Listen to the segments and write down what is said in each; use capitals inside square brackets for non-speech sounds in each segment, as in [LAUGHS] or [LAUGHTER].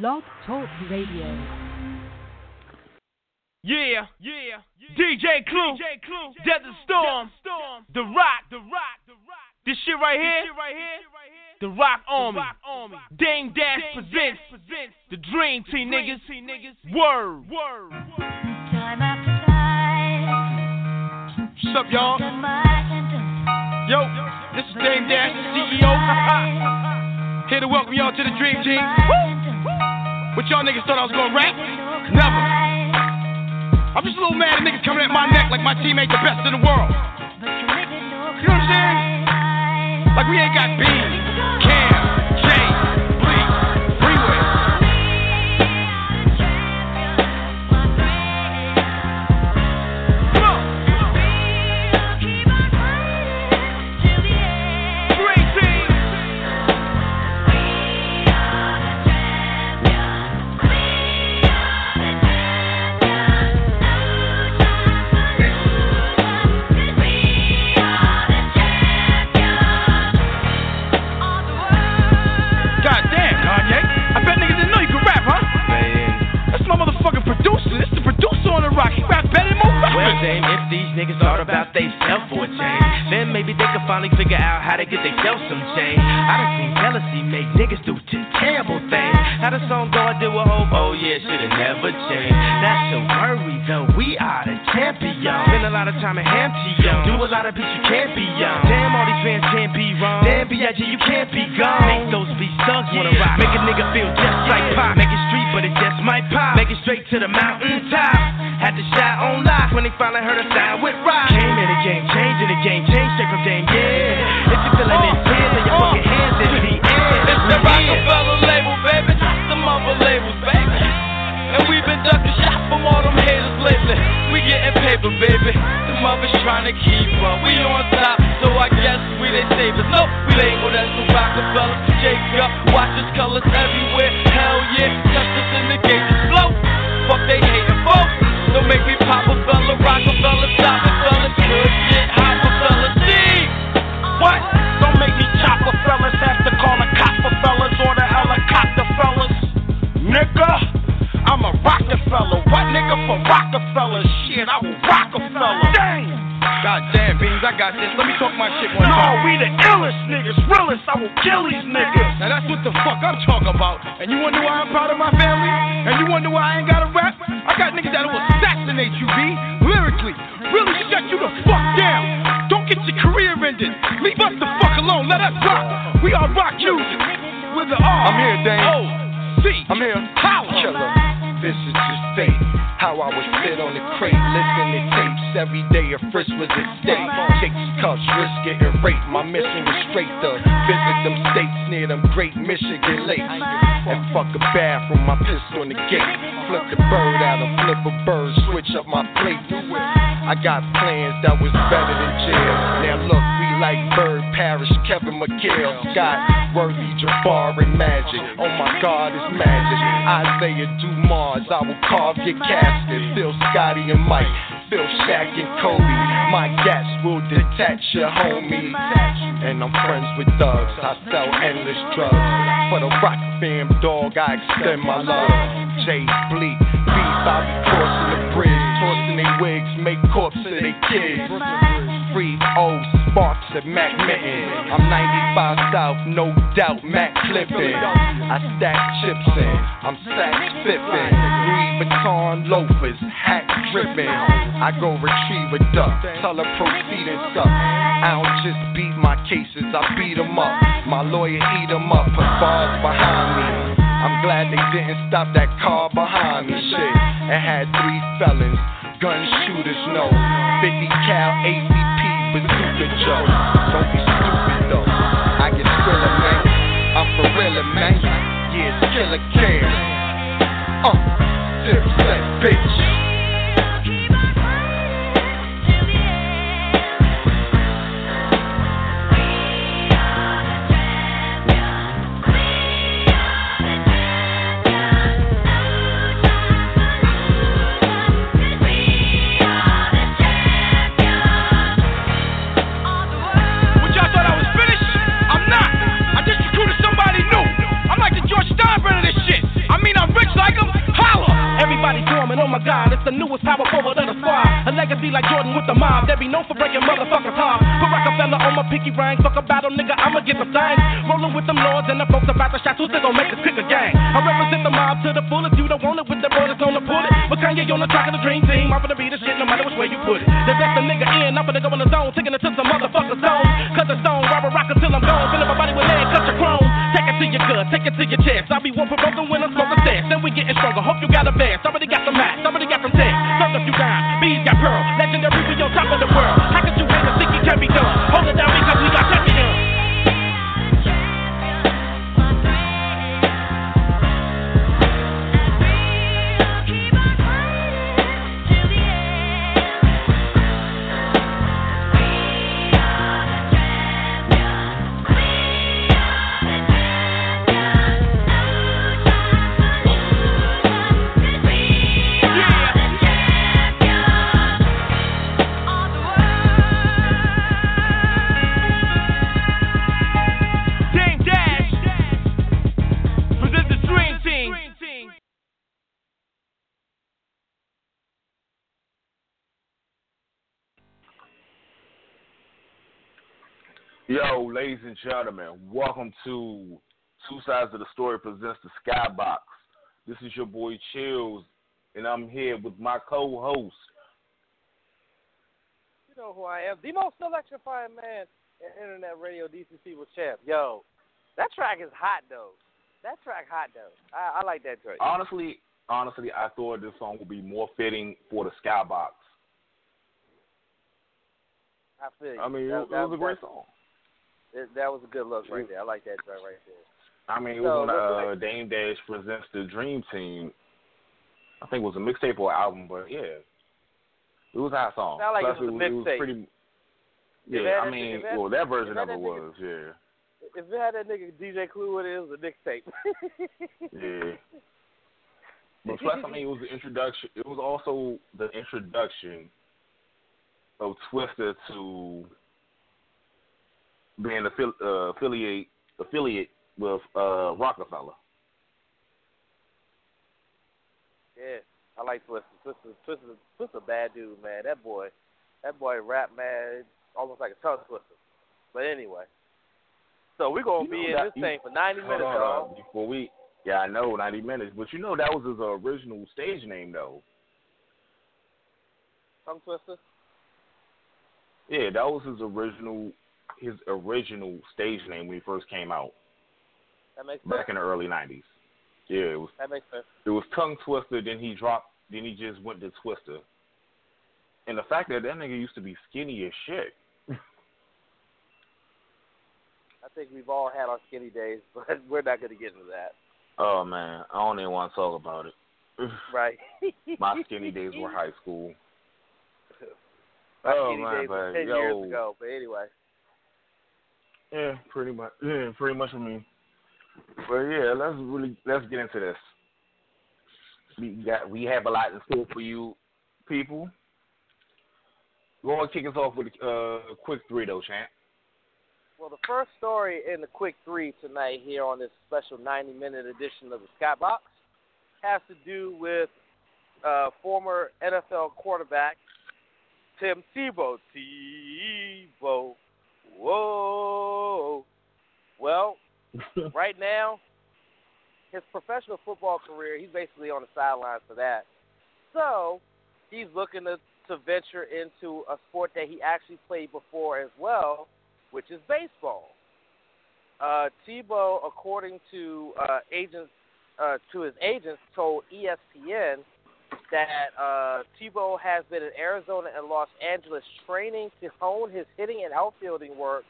Blog Talk Radio. Yeah, yeah, DJ Clue, DJ Clue, Desert Storm, Storm, The Rock, The Rock, The Rock. This shit right here, The Rock Army, Dame Dash presents the Dream Team niggas, word, word. What's up, y'all? Yo, this is Dame Dash, the CEO. [LAUGHS] Here to welcome y'all to the Dream Team. What y'all niggas thought I was gonna rap? Never. I'm just a little mad at niggas coming at my neck like my team ain't the best in the world. You know what I'm saying? Like we ain't got beans, Uh-huh. I'm here, Dame. Oh, o. C. I'm here. Holla. Killer. This is just fate. How I was fit on the crate, listening to tapes every day. A frisk was at stake. Takes cuffs, risk getting raped. My mission was straight to visit them states near them great Michigan lakes. And fuck a bathroom, my pistol on the gate. Flip the bird out and flip a bird, switch up my plate. I got plans that was better than jail. Now look, we like Bird Parish, Kevin McHale, Scott, Worthy, Jabbar, and Magic. Oh my God, it's magic. Isaiah Dumars, I will carve your casket. Phil Scotty and Mike, Phil Shaq and Kobe. My gas will detach your homies. And I'm friends with thugs. I sell endless drugs. For the rock fam, dog, I extend my love. Jay Bleak, beef, I be crossing the bridge, tossing they wigs, make corpse of they kids. Free O, Sparks and Mac Mitten. I'm 95 South, no doubt, Mac Clippin'. I stack chips in, I'm sacks fippin'. Louis Vuitton loafers, hat drippin'. I go retrieve a duck, tell her proceed and suck. I don't just beat my cases, I beat 'em up. My lawyer eat 'em up, put bars behind me. I'm glad they didn't stop that car behind me. Shit, it had three felons, gun shooters, no. 50 cal ACP bazooka Joe. Don't be stupid though. I get thriller, man. I'm for real, man. Yeah, killer care. Uh, dipset, bitch. I'm like of this shit. I mean, my God, it's the newest power forward of the squad. A legacy like Jordan with the mob. They be known for breaking motherfuckers hard. Put Roc-A-Fella on my pinky ring. Fuck a battle, nigga, I'ma get the thing. Rolling with them lords and the folks about the shots. Who's gon' make this pick a gang? I represent the mob to the fullest. You don't want it with the brothers on the bullet. But Kanye on the track of the dream team. I'm gonna be the shit no matter which way you put it. They best the nigga in. I'm gonna go in the zone. Taking it to some motherfuckers zone. Cut the stone, robber rock until I'm gone. Fill up my body with lead, cut your chrome. Take it to your gut, take it to your chest. I'll be one provoking when I'm smoking sex. Then we getting stronger. Hope you got a bed. Somebody got some max, somebody got some tech. Some of you got bees got pearl. Legendary, we on top of the world. How could you hate a think it can be done? Hold it down because we got champions. Ladies and gentlemen, welcome to Two Sides of the Story presents the Skybox. This is your boy Chillz, and I'm here with my co-host. You know who I am. The most electrifying man in internet radio, DC People Champ. Yo, that track is hot though. That track hot though. I, I like that track. Honestly, honestly, I thought this song would be more fitting for the Skybox. I feel you. I mean, that, it, that, it was a great that, song. It, that was a good look right there. I like that track right there. I mean, it So, was on uh, like- Dame Dash presents the Dream Team. I think it was a mixtape or album, but yeah, it was a hot song. Sound like it Plus, was a it was pretty. Yeah, I mean, that- well, that version that of it nigga- was, yeah. If it had that nigga DJ Clue with it, it was a mixtape. [LAUGHS] Yeah. But plus, I mean, it was the introduction. It was also the introduction of Twista to being affili- uh, affiliate affiliate with uh, Roc-A-Fella. yeah, I like Twista. Twista, Twista, Twista, bad dude, man. That boy, that boy rap man, almost like a tongue twister. But anyway, so we're gonna You be in that- this you- thing for 90 Hold minutes, on, before we, yeah, I know, ninety minutes, but you know that was his original stage name, though. Tung Twista. Yeah, that was his original, his original stage name when he first came out That makes sense. back in the early nineties. Yeah, it was That makes sense. it was Tung Twista. Then he dropped. Then he just went to Twista. And the fact that that nigga used to be skinny as shit. I think we've all had our skinny days, [LAUGHS] but we're not going to get into that. Oh man, I don't even want to talk about it. [LAUGHS] Right. My skinny days were high school. [LAUGHS] My oh skinny man, days were 10 yo, years ago. But anyway. Yeah, pretty much, yeah, pretty much for me. But yeah, let's really let's get into this. We got we have a lot in store for you, people. We're gonna kick us off with a uh, quick three though, champ. Well, the first story in the quick three tonight here on this special 90 minute edition of the Skybox has to do with uh, former NFL quarterback Tim Tebow. Tebow. Whoa. Well, [LAUGHS] right now, his professional football career, he's basically on the sidelines for that. So he's looking to, to venture into a sport that he actually played before as well, which is baseball. Uh, Tebow, according to uh, agents, uh, to his agents, told ESPN that uh, Tebow has been in Arizona and Los Angeles training to hone his hitting and outfielding work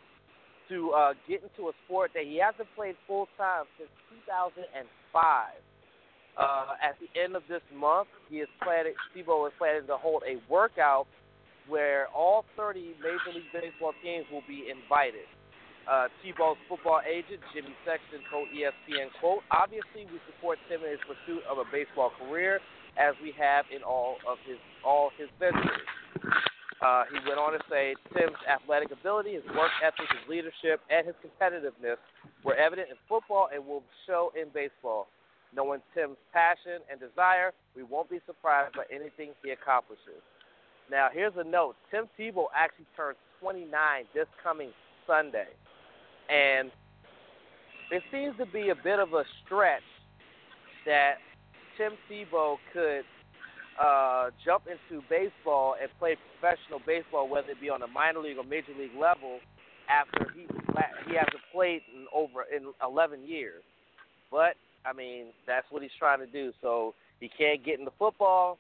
to uh, get into a sport that he hasn't played full time since 2005. Uh, at the end of this month, he is planning. Tebow is planning to hold a workout where all 30 Major League Baseball teams will be invited. Uh, Tebow's football agent, Jimmy Sexton, told ESPN, quote, Obviously, we support Tim in his pursuit of a baseball career, as we have in all of his all his ventures. Uh, he went on to say Tim's athletic ability, his work ethic, his leadership, and his competitiveness were evident in football and will show in baseball. Knowing Tim's passion and desire, we won't be surprised by anything he accomplishes. Now, here's a note Tim Tebow actually turns 29 this coming Sunday. And it seems to be a bit of a stretch that Tim Tebow could uh, jump into baseball and play professional baseball, whether it be on a minor league or major league level, after he he hasn't played in over in 11 years. But I mean, that's what he's trying to do. So he can't get into football.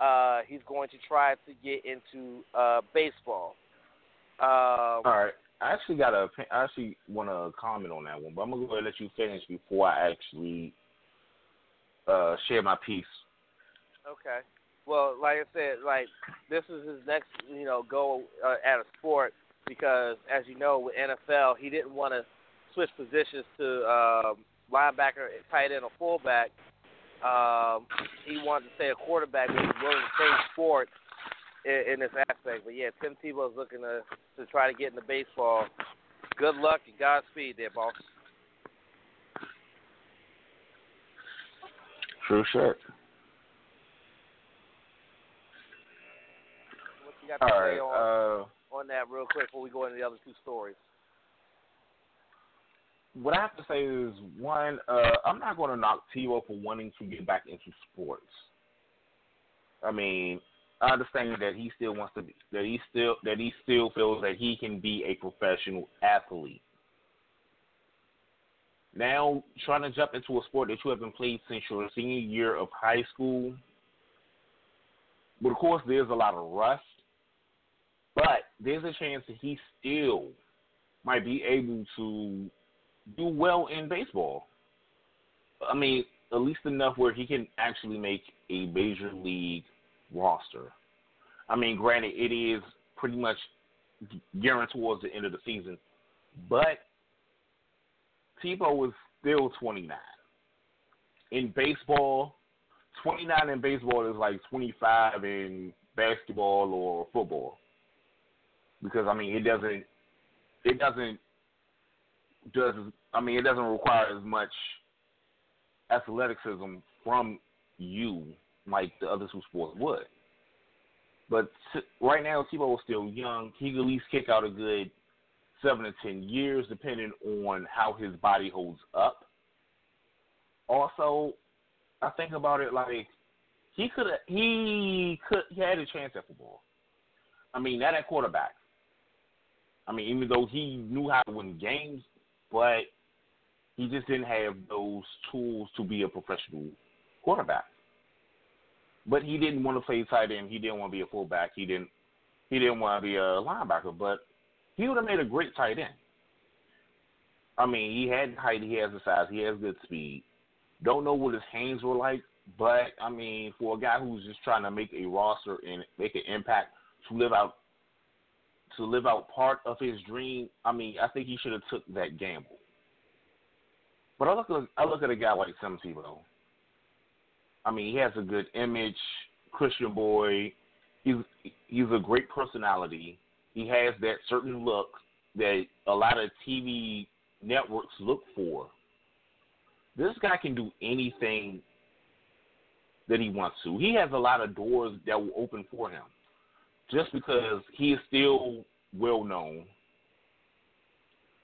Uh, he's going to try to get into uh, baseball. Um, All right. I actually got a. I actually want to comment on that one, but I'm gonna go ahead and let you finish before I actually uh, share my piece. Okay. Well, like I said, like this is his next, you know, go uh, at a sport because, as you know, with NFL, he didn't want to switch positions to um, linebacker, tight end, or fullback. Um, he wanted to stay a quarterback, but he's willing to change sports in, in this aspect. But yeah, Tim Tebow is looking to to try to get into baseball. Good luck and Godspeed, there, boss. True shit. What you got to All say on, Uh, on that real quick before we go into the other two stories? what I have to say is one, uh, I'm not going to knock Tebow for wanting to get back into sports. I mean, I understand that he still wants to be that he still that he still feels that he can be a professional athlete. Now, trying to jump into a sport that you haven't played since your senior year of high school, but of course, there's a lot of rust. But there's a chance that he still might be able to do well in baseball. I mean, at least enough where he can actually make a major league roster. I mean, granted, it is pretty much gearing towards the end of the season, but Tebow is still 29. In baseball, 29 in baseball is like 25 in basketball or football. Because I mean, it doesn't, it doesn't, does I mean, it doesn't require as much athleticism from you like the other two sports would. But t- right now, Tebow is still young. He could at least kick out a good seven to ten years, depending on how his body holds up. Also, I think about it like he could have he could he had a chance at football. I mean, not at quarterback. I mean, even though he knew how to win games, but he just didn't have those tools to be a professional quarterback. But he didn't want to play tight end. He didn't want to be a fullback. He didn't. He didn't want to be a linebacker. But he would have made a great tight end. I mean, he had height. He has the size. He has good speed. Don't know what his hands were like, but I mean, for a guy who's just trying to make a roster and make an impact to live out to live out part of his dream, I mean, I think he should have took that gamble. But I look at I look at a guy like Tim Tebow. I mean, he has a good image, Christian boy. He's he's a great personality. He has that certain look that a lot of TV networks look for. This guy can do anything that he wants to. He has a lot of doors that will open for him just because he is still well known.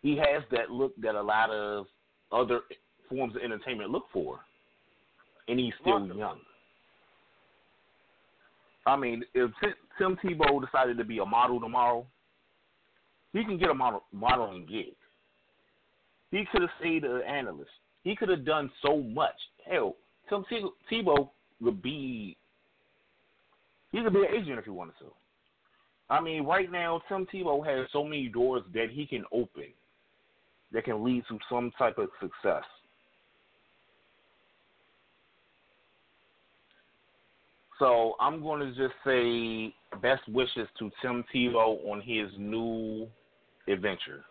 He has that look that a lot of other forms of entertainment look for, and he's still young. I mean, if Tim Tebow decided to be a model tomorrow, he can get a model, modeling gig. He could have stayed an analyst. He could have done so much. Hell, Tim Tebow would be. He could be an agent if he wanted to. I mean, right now, Tim Tebow has so many doors that he can open that can lead to some type of success. So I'm going to just say best wishes to Tim Tebow on his new adventure.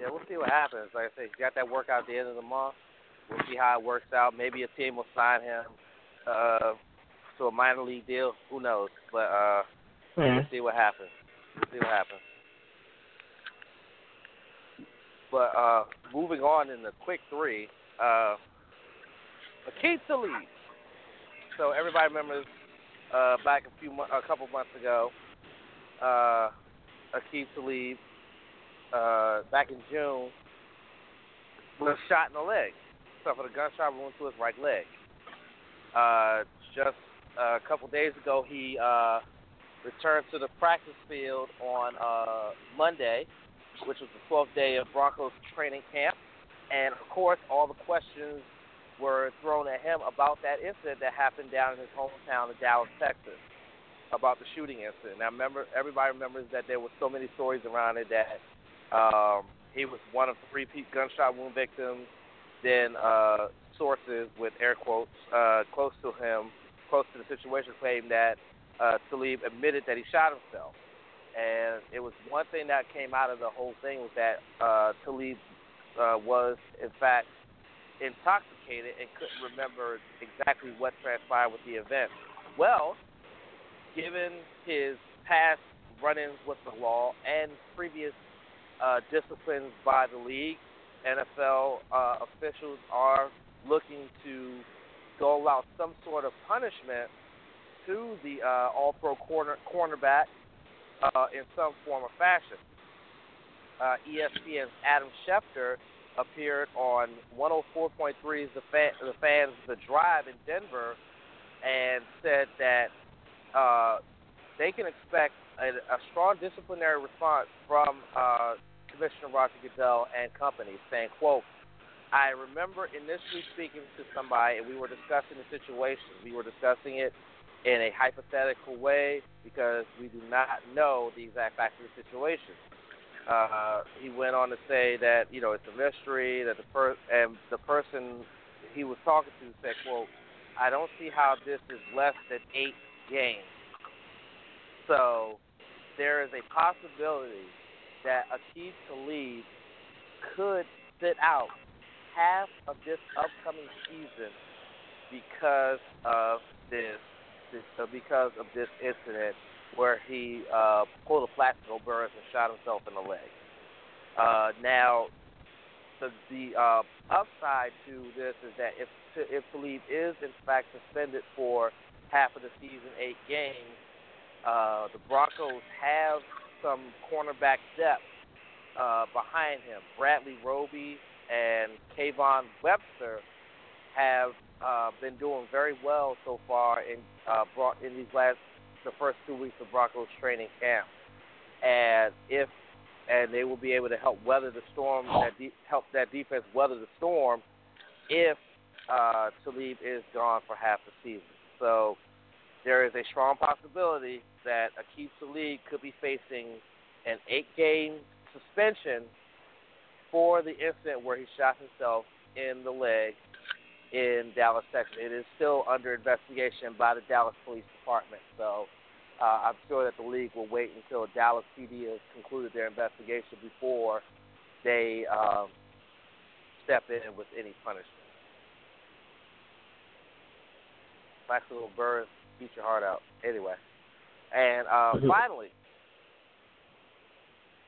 Yeah, we'll see what happens. Like I said, he's got that workout at the end of the month. We'll see how it works out. Maybe a team will sign him uh, to a minor league deal. Who knows? But uh, mm-hmm. we'll see what happens. We'll see what happens. But uh, moving on in the quick three, uh, Talib. So everybody remembers uh, back a few mo- a couple months ago, uh, Aqib Talib uh, back in June was shot in the leg. Suffered a gunshot wound to his right leg. Uh, just a couple days ago, he uh, returned to the practice field on uh, Monday, which was the 12th day of Broncos training camp. And of course, all the questions were thrown at him about that incident that happened down in his hometown of Dallas, Texas, about the shooting incident. Now, remember, everybody remembers that there were so many stories around it that um, he was one of three gunshot wound victims. Then uh, sources with air quotes uh, close to him, close to the situation, claimed that uh, Talib admitted that he shot himself. And it was one thing that came out of the whole thing was that uh, Talib uh, was, in fact, intoxicated and couldn't remember exactly what transpired with the event. Well, given his past run-ins with the law and previous uh, disciplines by the league, NFL uh, officials are looking to dole out some sort of punishment to the uh, All-Pro corner cornerback uh, in some form or fashion. Uh, ESPN's Adam Schefter appeared on 104.3's the, fan, the fans the drive in Denver and said that uh, they can expect a, a strong disciplinary response from uh, Commissioner Roger Goodell and company, saying, "quote I remember initially speaking to somebody, and we were discussing the situation. We were discussing it in a hypothetical way because we do not know the exact facts of the situation. Uh, he went on to say that you know it's a mystery that the per- and the person he was talking to said, "quote I don't see how this is less than eight games." So there is a possibility that Aqib Talib could sit out half of this upcoming season because of this, this uh, because of this incident where he uh, pulled a Plaxico Burress and shot himself in the leg. Uh, now, the, the uh, upside to this is that if if Talib is in fact suspended for half of the season, eight games, uh, the Broncos have some cornerback depth uh, behind him. Bradley Roby and Kayvon Webster have uh, been doing very well so far in uh, brought in these last the first two weeks of Broncos training camp, and if and they will be able to help weather the storm that de- help that defense weather the storm if uh, Talib is gone for half the season. So there is a strong possibility that Aqib Talib could be facing an eight-game suspension for the incident where he shot himself in the leg in Dallas, Texas. It is still under investigation by the Dallas Police Department. So uh, I'm sure that the league will wait until Dallas PD has concluded their investigation before they um, step in with any punishment. Nice little bird, beat your heart out. Anyway, and uh, [LAUGHS] finally,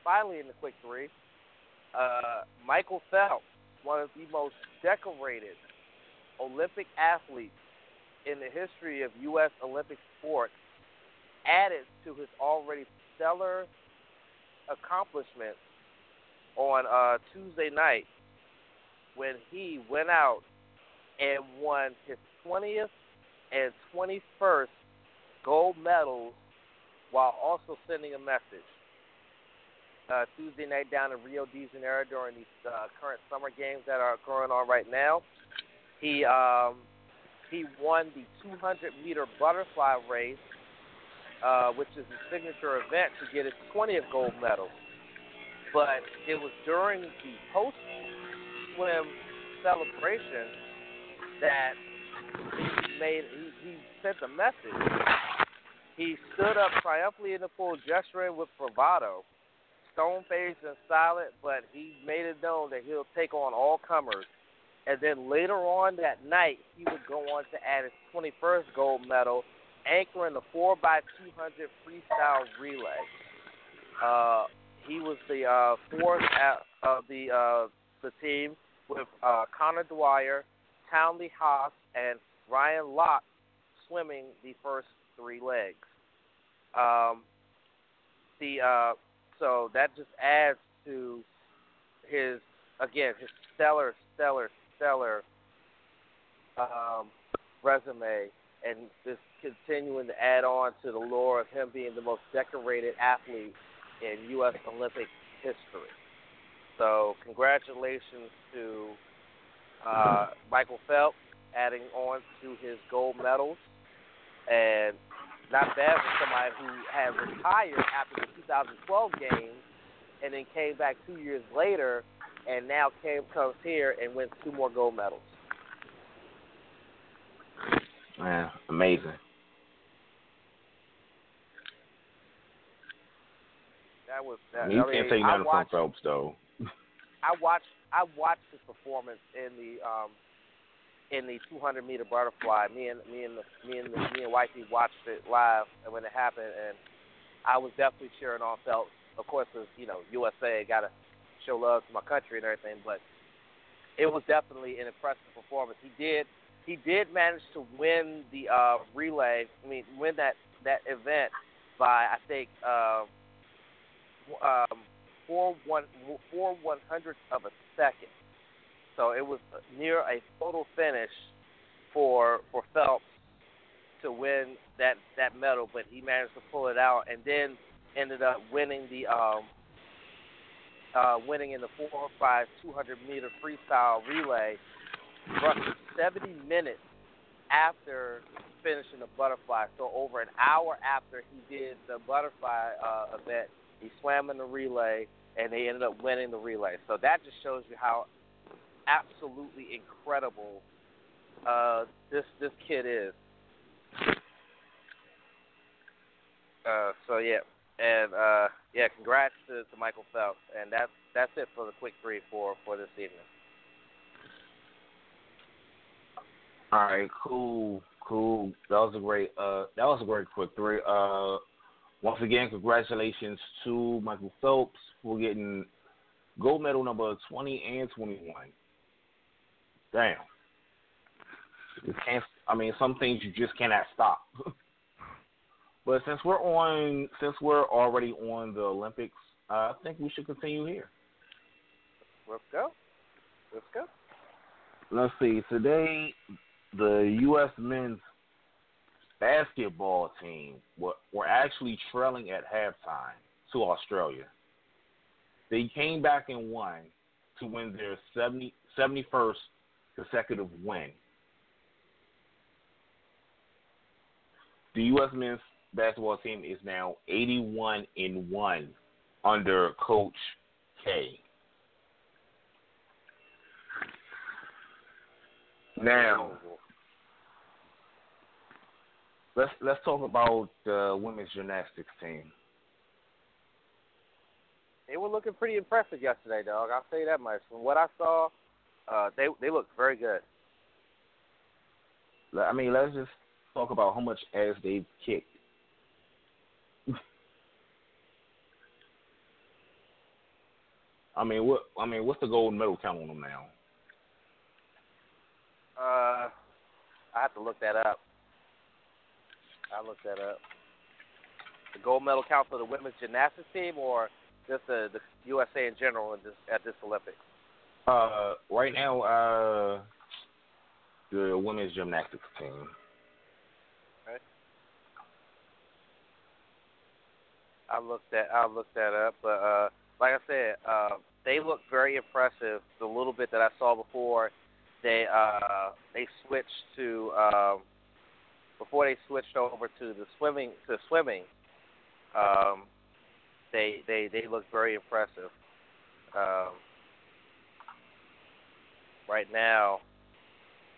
finally in the quick three, uh, Michael Phelps, one of the most decorated Olympic athletes in the history of U.S. Olympic sports, added to his already stellar accomplishments on uh, Tuesday night when he went out and won his 20th and 21st gold medals while also sending a message uh, Tuesday night down in Rio de Janeiro during these uh, current summer games that are going on right now. He um, he won the 200 meter butterfly race, uh, which is his signature event to get his 20th gold medal. But it was during the post swim celebration that he made he, he sent a message. He stood up triumphantly in the pool, gesturing with bravado stone faced and silent, but he made it known that he'll take on all comers. And then later on that night, he would go on to add his 21st gold medal, anchoring the 4x200 freestyle relay. Uh, he was the uh, fourth at, of the uh, the team with uh, Conor Dwyer, Townley Haas, and Ryan Lochte swimming the first three legs. Um, the uh, so that just adds to his again his stellar, stellar, stellar um, resume, and just continuing to add on to the lore of him being the most decorated athlete in U.S. Olympic history. So congratulations to uh, Michael Phelps adding on to his gold medals, and not bad for somebody who had retired after the 2012 games and then came back two years later and now came comes here and wins two more gold medals. Man, amazing. That was that. you I can't take nothing watched, from Phelps though. I watched I watched his performance in the um in the 200 meter butterfly. Me and me and the, me and the, me and Wifey watched it live when it happened, and I was definitely cheering on Phelps. Of course, as you know, USA got to show love to my country and everything, but it was definitely an impressive performance. He did he did manage to win the uh, relay. I mean, win that that event by I think uh, um, four one four one hundredths of a second. So it was near a total finish for for Phelps to win that that medal, but he managed to pull it out, and then ended up winning the um, uh, winning in the four five two hundred meter freestyle relay, roughly 70 minutes after finishing the butterfly. So over an hour after he did the butterfly uh, event, he swam in the relay, and they ended up winning the relay. So that just shows you how absolutely incredible uh, this this kid is. Uh, so yeah, and uh, yeah, congrats to, to Michael Phelps, and that's that's it for the quick three for for this evening. All right, cool, cool. That was a great uh that was a great quick three. Uh once again, congratulations to Michael Phelps for getting gold medal number twenty and twenty one. Damn. You can't I mean some things you just cannot stop. [LAUGHS] but since we're on since we're already on the Olympics, uh, I think we should continue here. Let's go. Let's go. Let's see. Today the U.S. men's basketball team were, were actually trailing at halftime to Australia. They came back and won to win their 70, 71st consecutive win. The U.S. men's basketball team is now 81 in 1 under Coach K. Now, let's let's talk about the women's gymnastics team. They were looking pretty impressive yesterday, dog. I'll you that much. From what I saw, uh, they they looked very good. I mean, let's just talk about how much ass they've kicked. [LAUGHS] I mean, what? I mean, what's the gold medal count on them now? Uh, I have to look that up. I looked that up. The gold medal count for the women's gymnastics team, or just the, the USA in general in this, at this Olympics? Uh, right now, uh, the women's gymnastics team. Okay. I looked that I looked that up, but uh, like I said, uh, they look very impressive. The little bit that I saw before, they uh, they switched to um, before they switched over to the swimming to swimming. Um, they they they look very impressive. Um, right now,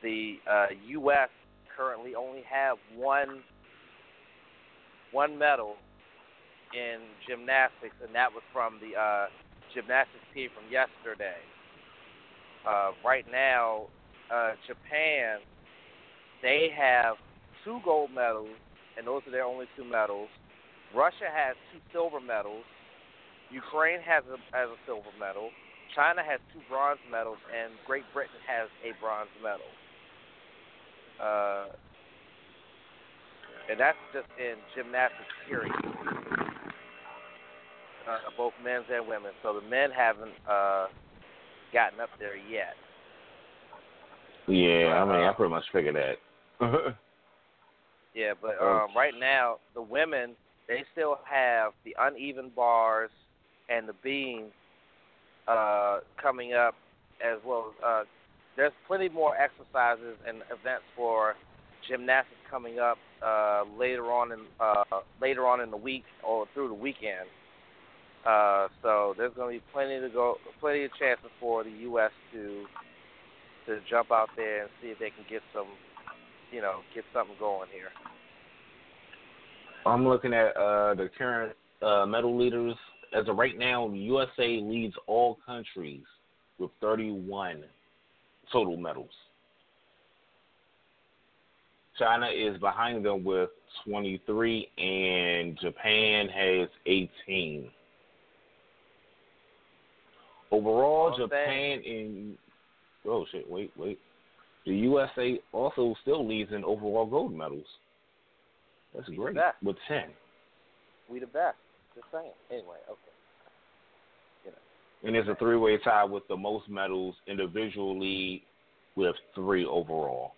the uh, U.S. currently only have one one medal in gymnastics, and that was from the uh, gymnastics team from yesterday. Uh, right now, uh, Japan, they have two gold medals, and those are their only two medals. Russia has two silver medals. Ukraine has a has a silver medal. China has two bronze medals, and Great Britain has a bronze medal. Uh, and that's just in gymnastics, period. Uh, both men's and women. So the men haven't uh, gotten up there yet. Yeah, I mean, I pretty much figured that. [LAUGHS] Yeah, but Oh. um, right now the women they still have the uneven bars and the beams uh, coming up, as well as uh, there's plenty more exercises and events for gymnastics coming up uh, later on in uh, later on in the week or through the weekend. Uh, so there's going to be plenty to go, plenty of chances for the U.S. to to jump out there and see if they can get some, you know, get something going here. I'm looking at uh, the current uh, medal leaders. As of right now, USA leads all countries with 31 total medals. China is behind them with 23, and Japan has 18. Overall, Japan and oh shit, wait, wait. The USA also still leads in overall gold medals. That's We great with 10. We the best. Just saying. Anyway, okay. And it's a three-way tie with the most medals individually, with three overall.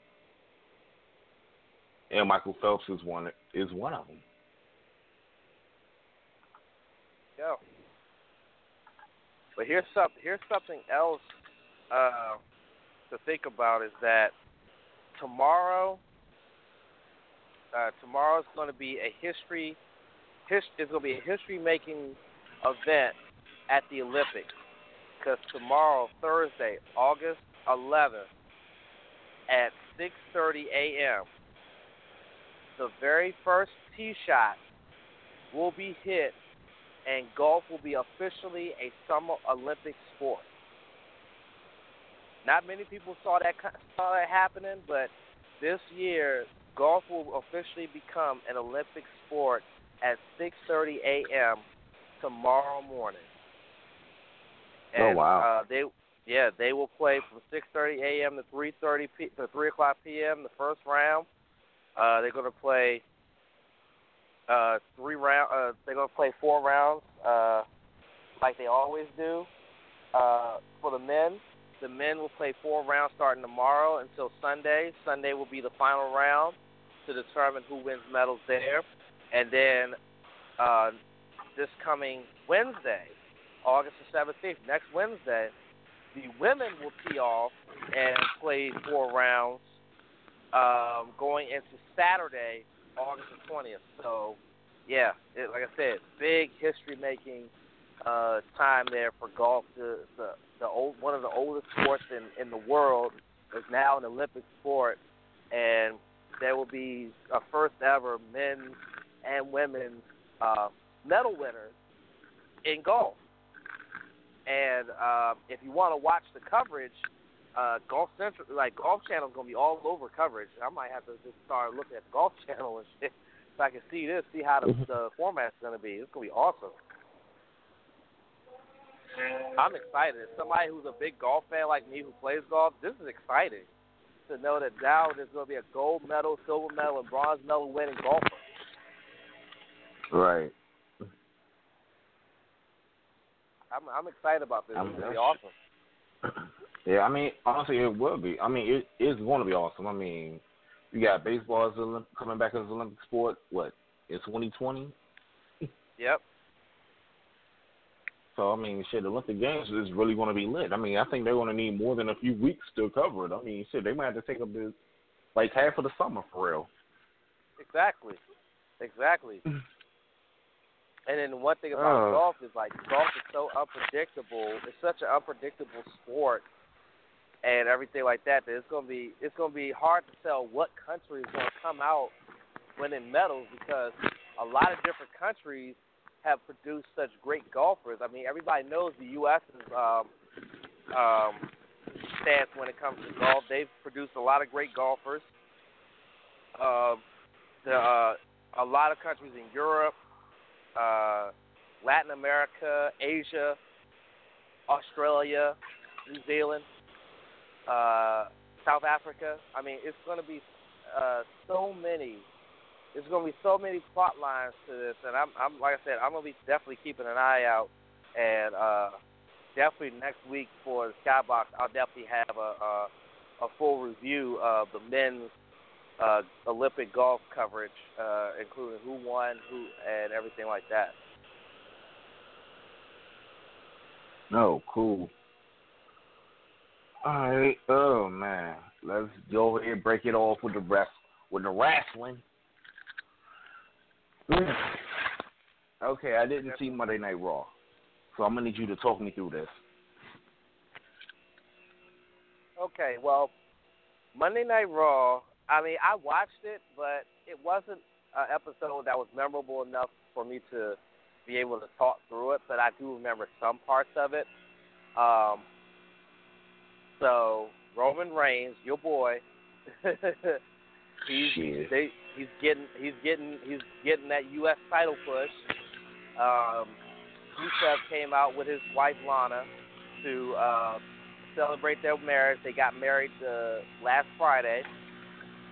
And Michael Phelps is one is one of them. Go. But here's some here's something else uh, to think about is that tomorrow uh, tomorrow is going to be a history his, it's going to be a history making event at the Olympics because tomorrow Thursday August 11th at 6:30 a.m. the very first tee shot will be hit and golf will be officially a summer Olympic sport. Not many people saw that saw that happening, but this year golf will officially become an Olympic sport at 6:30 a.m. tomorrow morning. Oh, wow. Uh, they yeah they will play from 6:30 a.m. to 3:30 p- to 3 o'clock p.m. the first round. Uh, they're going to play uh, three round. Uh, they're gonna play four rounds, uh, like they always do. Uh, for the men, the men will play four rounds starting tomorrow until Sunday. Sunday will be the final round to determine who wins medals there, and then uh, this coming Wednesday, August the seventeenth, next Wednesday, the women will tee off and play four rounds, um, going into Saturday, August the twentieth. So, yeah, it, like I said, big history making uh, time there for golf. The, the the old one of the oldest sports in in the world is now an Olympic sport, and there will be a first ever men and women uh, medal winners in golf. And uh, if you want to watch the coverage, uh, Golf Central, like Golf Channel, is gonna be all over coverage. I might have to just start looking at the Golf [LAUGHS] Channel and shit so I can see this, see how the, the format's gonna be. It's gonna be awesome. I'm excited. As somebody who's a big golf fan like me, who plays golf, this is exciting to know that now there's gonna be a gold medal, silver medal, and bronze medal winning golfer. Right. I'm I'm excited about this. It's gonna be awesome. [CLEARS THROAT] Yeah, I mean, honestly, it will be. I mean, it is going to be awesome. I mean, you got baseball as Olymp- coming back as an Olympic sport. What in 2020? Yep. So I mean, shit, the Olympic Games is really going to be lit. I mean, I think they're going to need more than a few weeks to cover it. I mean, shit, they might have to take up this like half of the summer for real. Exactly. Exactly. Mm. and then one thing about Oh. golf is like golf is so unpredictable. It's such an unpredictable sport and everything like that that it's gonna be it's gonna be hard to tell what country is gonna come out winning medals because a lot of different countries have produced such great golfers. I mean everybody knows the US's um um stance when it comes to golf. They've produced a lot of great golfers. Um the uh, a lot of countries in Europe, uh, Latin America, Asia, Australia, New Zealand, uh, South Africa. I mean, it's going to be uh, so many. There's going to be so many plot lines to this, and I'm, I'm like I said, I'm going to be definitely keeping an eye out, and uh, definitely next week for the Skybox, I'll definitely have a, a a full review of the men's uh, Olympic golf coverage, uh, including who won, who, and everything like that. Oh, cool. All right. Oh man, let's go ahead and break it off with the rest with the wrestling. Okay, I didn't see Monday Night Raw, so I'm gonna need you to talk me through this. Okay, well, Monday Night Raw. I mean, I watched it, but it wasn't an episode that was memorable enough for me to be able to talk through it. But I do remember some parts of it. Um, so Roman Reigns, your boy, [LAUGHS] he's they, he's getting he's getting he's getting that U.S. title push. Um, Rusev came out with his wife Lana to uh, celebrate their marriage. They got married uh, last Friday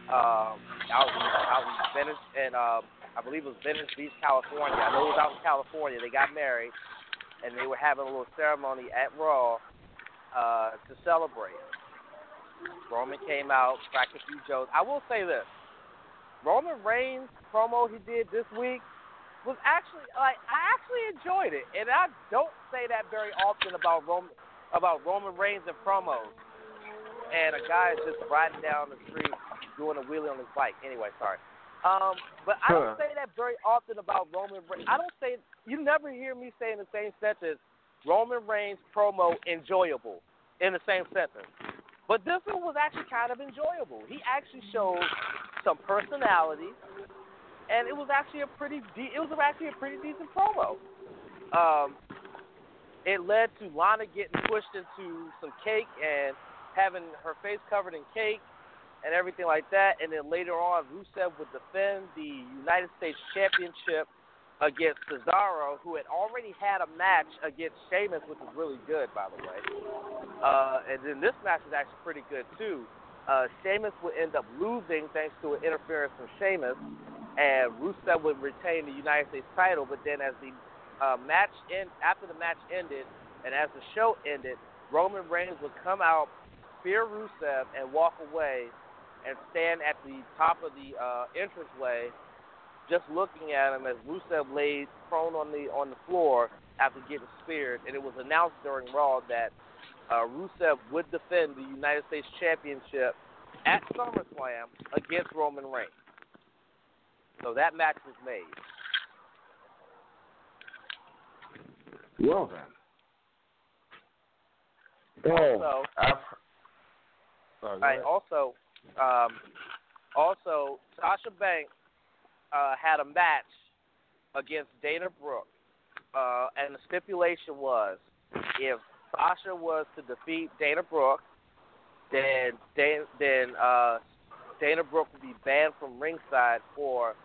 um, out in, out in Venice, and uh, I believe it was Venice Beach, California. I know it was out in California. They got married, and they were having a little ceremony at Raw uh, to celebrate. Roman came out, cracked a few jokes. I will say this: Roman Reigns promo he did this week was actually like I actually enjoyed it, and I don't say that very often about Roman about Roman Reigns and promos. And a guy is just riding down the street doing a wheelie on his bike. Anyway, sorry. Um, but I don't say that very often about Roman Reigns. I don't say you never hear me say in the same sentence Roman Reigns promo enjoyable in the same sentence. But this one was actually kind of enjoyable. He actually showed some personality, and it was actually a pretty de- it was actually a pretty decent promo. Um, it led to Lana getting pushed into some cake and having her face covered in cake and everything like that. And then later on, Rusev would defend the United States Championship against Cesaro, who had already had a match against Sheamus, which was really good, by the way. Uh, and then this match was actually pretty good, too. Uh, Sheamus would end up losing thanks to an interference from Sheamus, and Rusev would retain the United States title. But then, as the uh, match end after the match ended, and as the show ended, Roman Reigns would come out, spear Rusev, and walk away, and stand at the top of the uh, entranceway, just looking at him as Rusev laid prone on the on the floor after getting speared. And it was announced during Raw that uh, Rusev would defend the United States Championship at SummerSlam against Roman Reigns. So that match was made. Well then. Also, I've, sorry, Right. Also, um, also Sasha Banks uh, had a match against Dana Brooke, uh, and the stipulation was if Sasha was to defeat Dana Brooke, then Dan, then uh, Dana Brooke would be banned from ringside for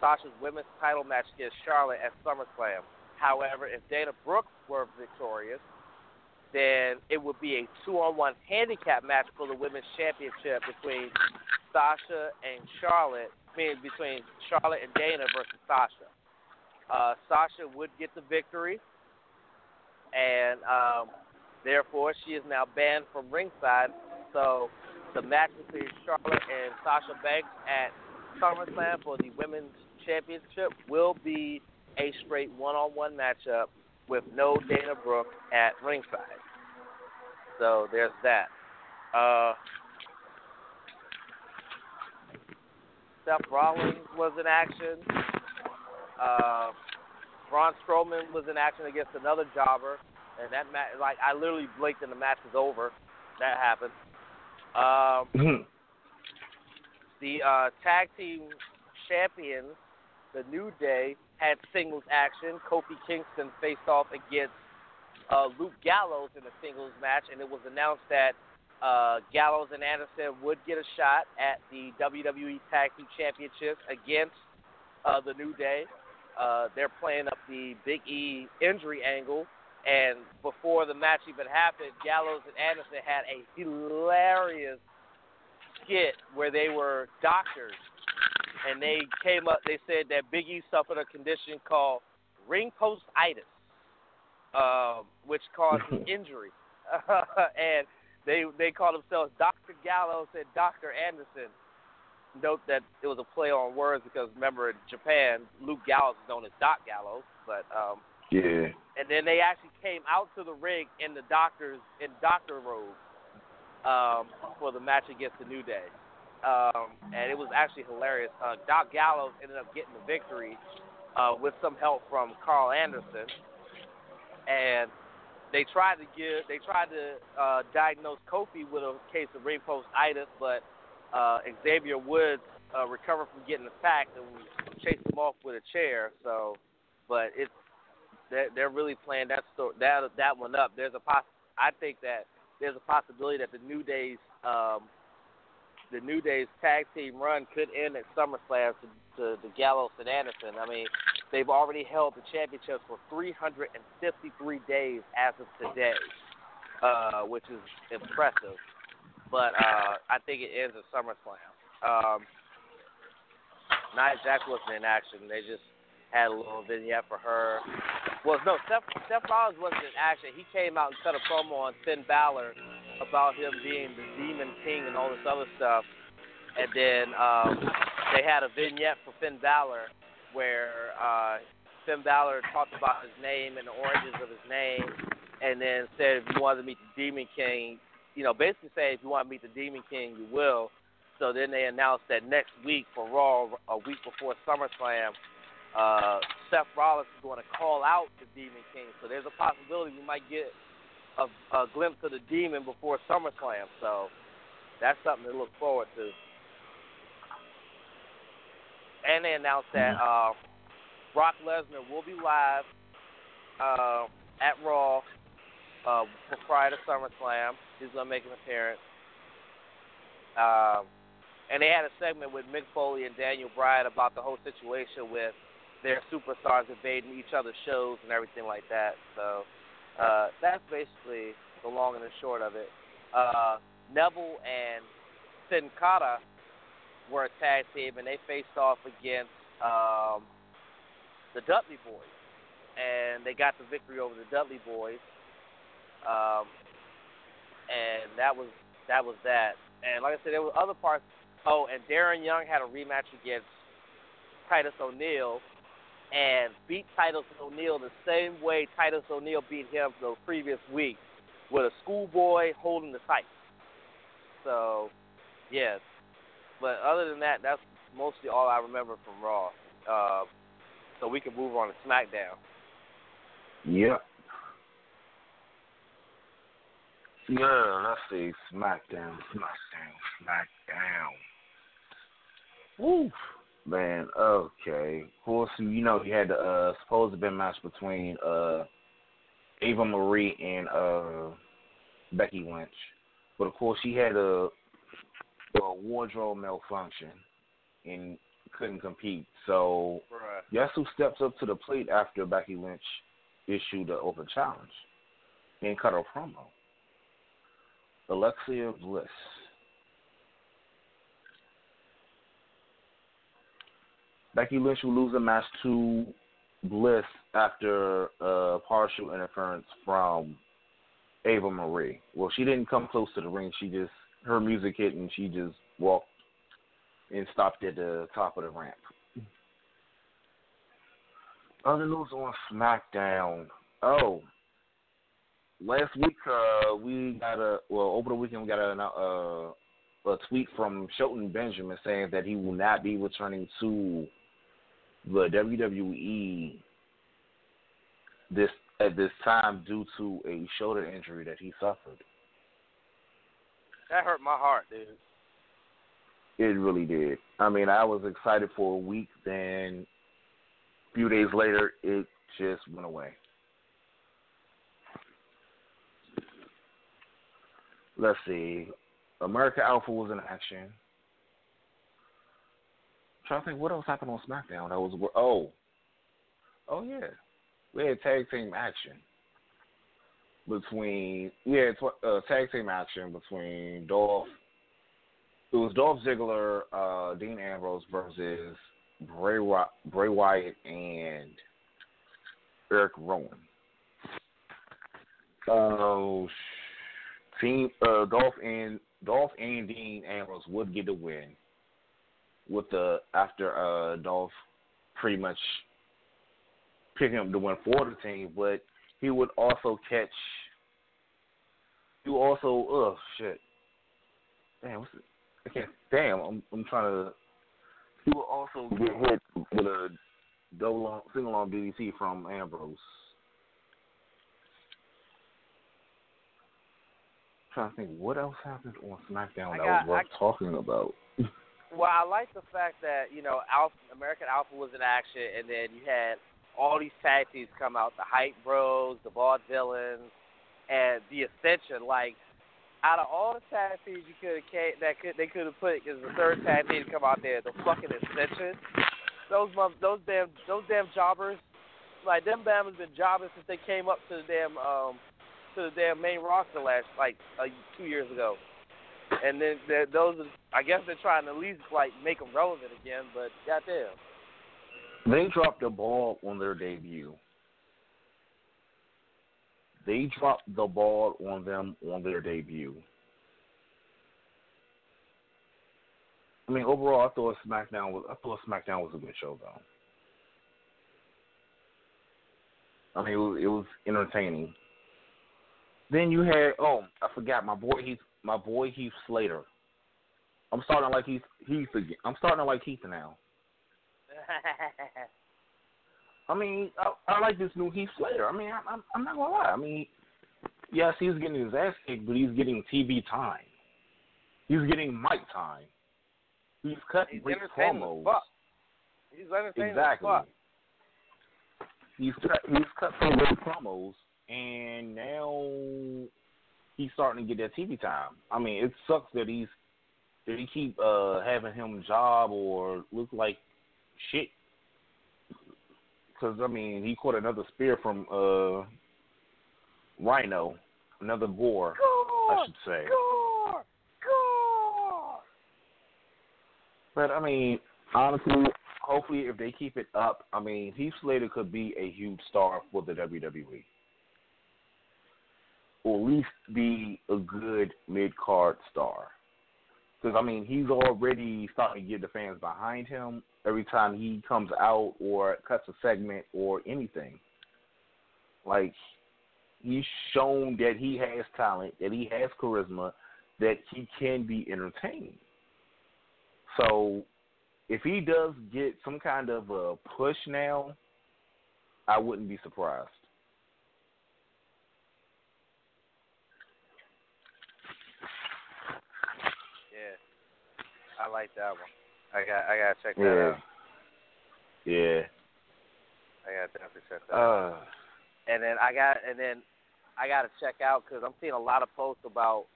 Sasha's women's title match against Charlotte at SummerSlam. However, if Dana Brooke were victorious, then it would be a two-on-one handicap match for the women's championship between Sasha and Charlotte. Mean, between Charlotte and Dana versus Sasha. Uh, Sasha would get the victory, and um, therefore she is now banned from ringside. So the match between Charlotte and Sasha Banks at SummerSlam for the women's championship will be a straight one-on-one matchup with no Dana Brooke at ringside. So there's that. Uh, Seth Rollins was in action. Uh, Braun Strowman was in action against another jobber, and that match, like I literally blinked and the match was over. That happened. Um, the uh, tag team champions, the New Day, had singles action. Kofi Kingston faced off against uh, Luke Gallows in a singles match, and it was announced that uh, Gallows and Anderson would get a shot at the WWE Tag Team Championships against uh, the New Day. uh, they're playing up the Big E injury angle. And before the match even happened, Gallows and Anderson had a hilarious skit where they were doctors, and they came up. They said that Big E suffered a condition called ring postitis, um, which caused [LAUGHS] an injury, [LAUGHS] and they they called themselves Doctor Gallows and Doctor Anderson. Note that it was a play on words because remember in Japan, Luke Gallows is known as Doc Gallows, but um, Yeah. and then they actually came out to the ring in the doctors in doctor robes um, for the match against the New Day, um, and it was actually hilarious. Uh, Doc Gallows ended up getting the victory uh, with some help from Karl Anderson, and they tried to give they tried to uh, diagnose Kofi with a case of ring postitis, but uh, Xavier Woods uh, recovered from getting attacked and chased him off with a chair. So, but it's they're, they're really playing that sto- that that one up. There's a poss- I think that there's a possibility that the New Day's um, the New Day's tag team run could end at SummerSlam to, to the Gallows and Anderson. I mean, they've already held the championships for 353 days as of today, uh, which is impressive. But uh, I think it ends at SummerSlam. Um, Nia Jax wasn't in action. They just had a little vignette for her. Well, no, Seth, Seth Rollins wasn't in action. He came out and cut a promo on Finn Balor about him being the Demon King and all this other stuff. And then um, they had a vignette for Finn Balor where uh, Finn Balor talked about his name and the origins of his name, and then said if you wanted to meet the Demon King, you know, basically say if you want to meet the Demon King, you will. So then they announced that next week for Raw, a week before SummerSlam, uh, Seth Rollins is going to call out the Demon King. So there's a possibility we might get a, a glimpse of the Demon before SummerSlam. So that's something to look forward to. And they announced that uh, Brock Lesnar will be live uh, at Raw uh, prior to SummerSlam. He's going to make an appearance. Um, and they had a segment with Mick Foley and Daniel Bryan about the whole situation with their superstars invading each other's shows and everything like that. So uh, that's basically the long and the short of it. Uh, Neville and Sin Cara were a tag team, and they faced off against um, the Dudley Boys, and they got the victory over the Dudley Boys. Um, and that was that was that. And like I said, there were other parts. Oh, and Darren Young had a rematch against Titus O'Neil, and beat Titus O'Neil the same way Titus O'Neil beat him the previous week, with a schoolboy holding the tights. So, yes. But other than that, that's mostly all I remember from Raw. Uh, so we can move on to SmackDown. Yep. Yeah, let's see. SmackDown, SmackDown, SmackDown. Woo. Man, okay. Of course, you know, you had the uh, supposed to be match between uh, Eva Marie and uh, Becky Lynch. But of course, she had a, a wardrobe malfunction and couldn't compete. So, Right. guess who steps up to the plate after Becky Lynch issued the open challenge and cut her promo? Alexa Bliss. Becky Lynch will lose the match to Bliss after uh, partial interference from Eva Marie. Well, she didn't come close to the ring. She just her music hit and she just walked and stopped at the top of the ramp. Other news on SmackDown. Oh, last week uh, we got a well over the weekend we got a uh, a tweet from Shelton Benjamin saying that he will not be returning to the WWE this at this time due to a shoulder injury that he suffered. That hurt my heart, dude. It really did. I mean, I was excited for a week, then a few days later, it just went away. Let's see. America Alpha was in action. I'm trying to think what else happened on SmackDown. That was oh, Oh yeah, we had tag team action between yeah, had tw- uh, tag team action between Dolph. It was Dolph Ziggler, uh, Dean Ambrose versus Bray Bray Wyatt and Eric Rowan. Uh, team uh, Dolph and Dolph and Dean Ambrose would get the win with the after uh, Dolph pretty much picking up the win for the team, but he would also catch. You also oh shit, damn, what's it? Okay, damn, I'm I'm trying to. He would also get hit with a double on, single on DDT from Ambrose. trying to think what else happened on SmackDown I that got- was worth I- talking about. [LAUGHS] Well, I like the fact that you know Alpha, American Alpha was in action, and then you had all these tag teams come out: the Hype Bros, the Vaudevillains, and the Ascension. Like, out of all the tag teams you could have that could they could have put as the third tag team to come out there, the fucking Ascension. Those those damn those damn jobbers, like them damn has been jobbing since they came up to the damn um to the damn main roster last like uh, two years ago. And then those, I guess they're trying to at least like make them relevant again. But goddamn, They dropped the ball on their debut. They dropped the ball on them on their debut. I mean, overall, I thought SmackDown was I thought SmackDown was a good show, though. I mean, it was, it was entertaining. Then you had oh, I forgot my boy Heath, my boy Heath Slater. I'm starting like Heath Heath again. I'm starting like Heath now. [LAUGHS] I mean, I, I like this new Heath Slater. I mean, I, I'm I'm not gonna lie. I mean, yes, he's getting his ass kicked, but he's getting TV time. He's getting mic time. He's cutting he's great promos. He's Exactly. He's cut he's cut some great promos, and now he's starting to get that TV time. I mean, it sucks that he's that he keep uh having him job or look like shit. Because I mean, he caught another spear from uh Rhino, another boar, I should say. Gore, gore. But I mean, honestly, hopefully, if they keep it up, I mean, Heath Slater could be a huge star for the WWE, or at least be a good mid card star. Because I mean, he's already starting to get the fans behind him every time he comes out or cuts a segment or anything. Like he's shown that he has talent, that he has charisma, that he can be entertaining. So if he does get some kind of a push now, I wouldn't be surprised. Yeah, I like that one. I got, I gotta check that Yeah. out. Yeah. I gotta definitely check that out. Uh, And then I got, and then I gotta check out because I'm seeing a lot of posts about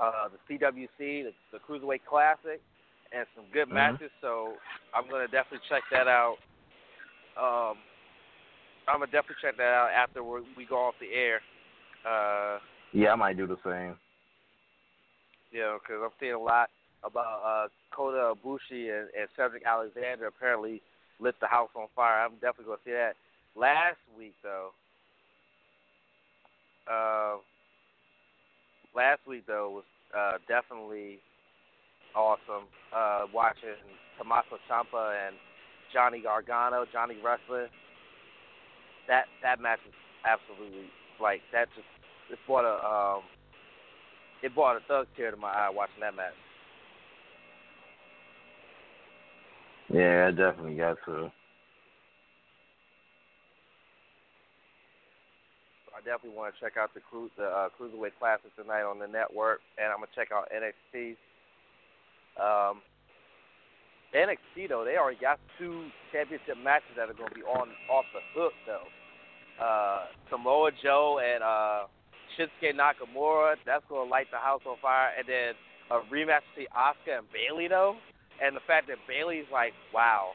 uh the CWC, the, the Cruiserweight Classic, and some good Mhm. matches. So I'm gonna definitely check that out. Um, I'm gonna definitely check that out after we we go off the air. Uh, yeah, I might do the same. you know, because I'm seeing a lot about uh, Kota Ibushi and, and Cedric Alexander apparently lit the house on fire. I'm definitely gonna see that. Last week though, uh, last week though was uh, definitely awesome. Uh, watching Tommaso Ciampa and Johnny Gargano, Johnny Wrestling. That that match was absolutely like that. Just it brought a um, it brought a thug tear to my eye watching that match. Yeah, I definitely got to. I definitely want to check out the cru- the uh, cruiserweight classic tonight on the network, and I'm gonna check out NXT. Um, NXT though, they already got two championship matches that are gonna be on off the hook though. Uh, Samoa Joe and uh, Shinsuke Nakamura, that's gonna light the house on fire, and then a rematch between Asuka and Bayley though, and the fact that Bayley's like, wow,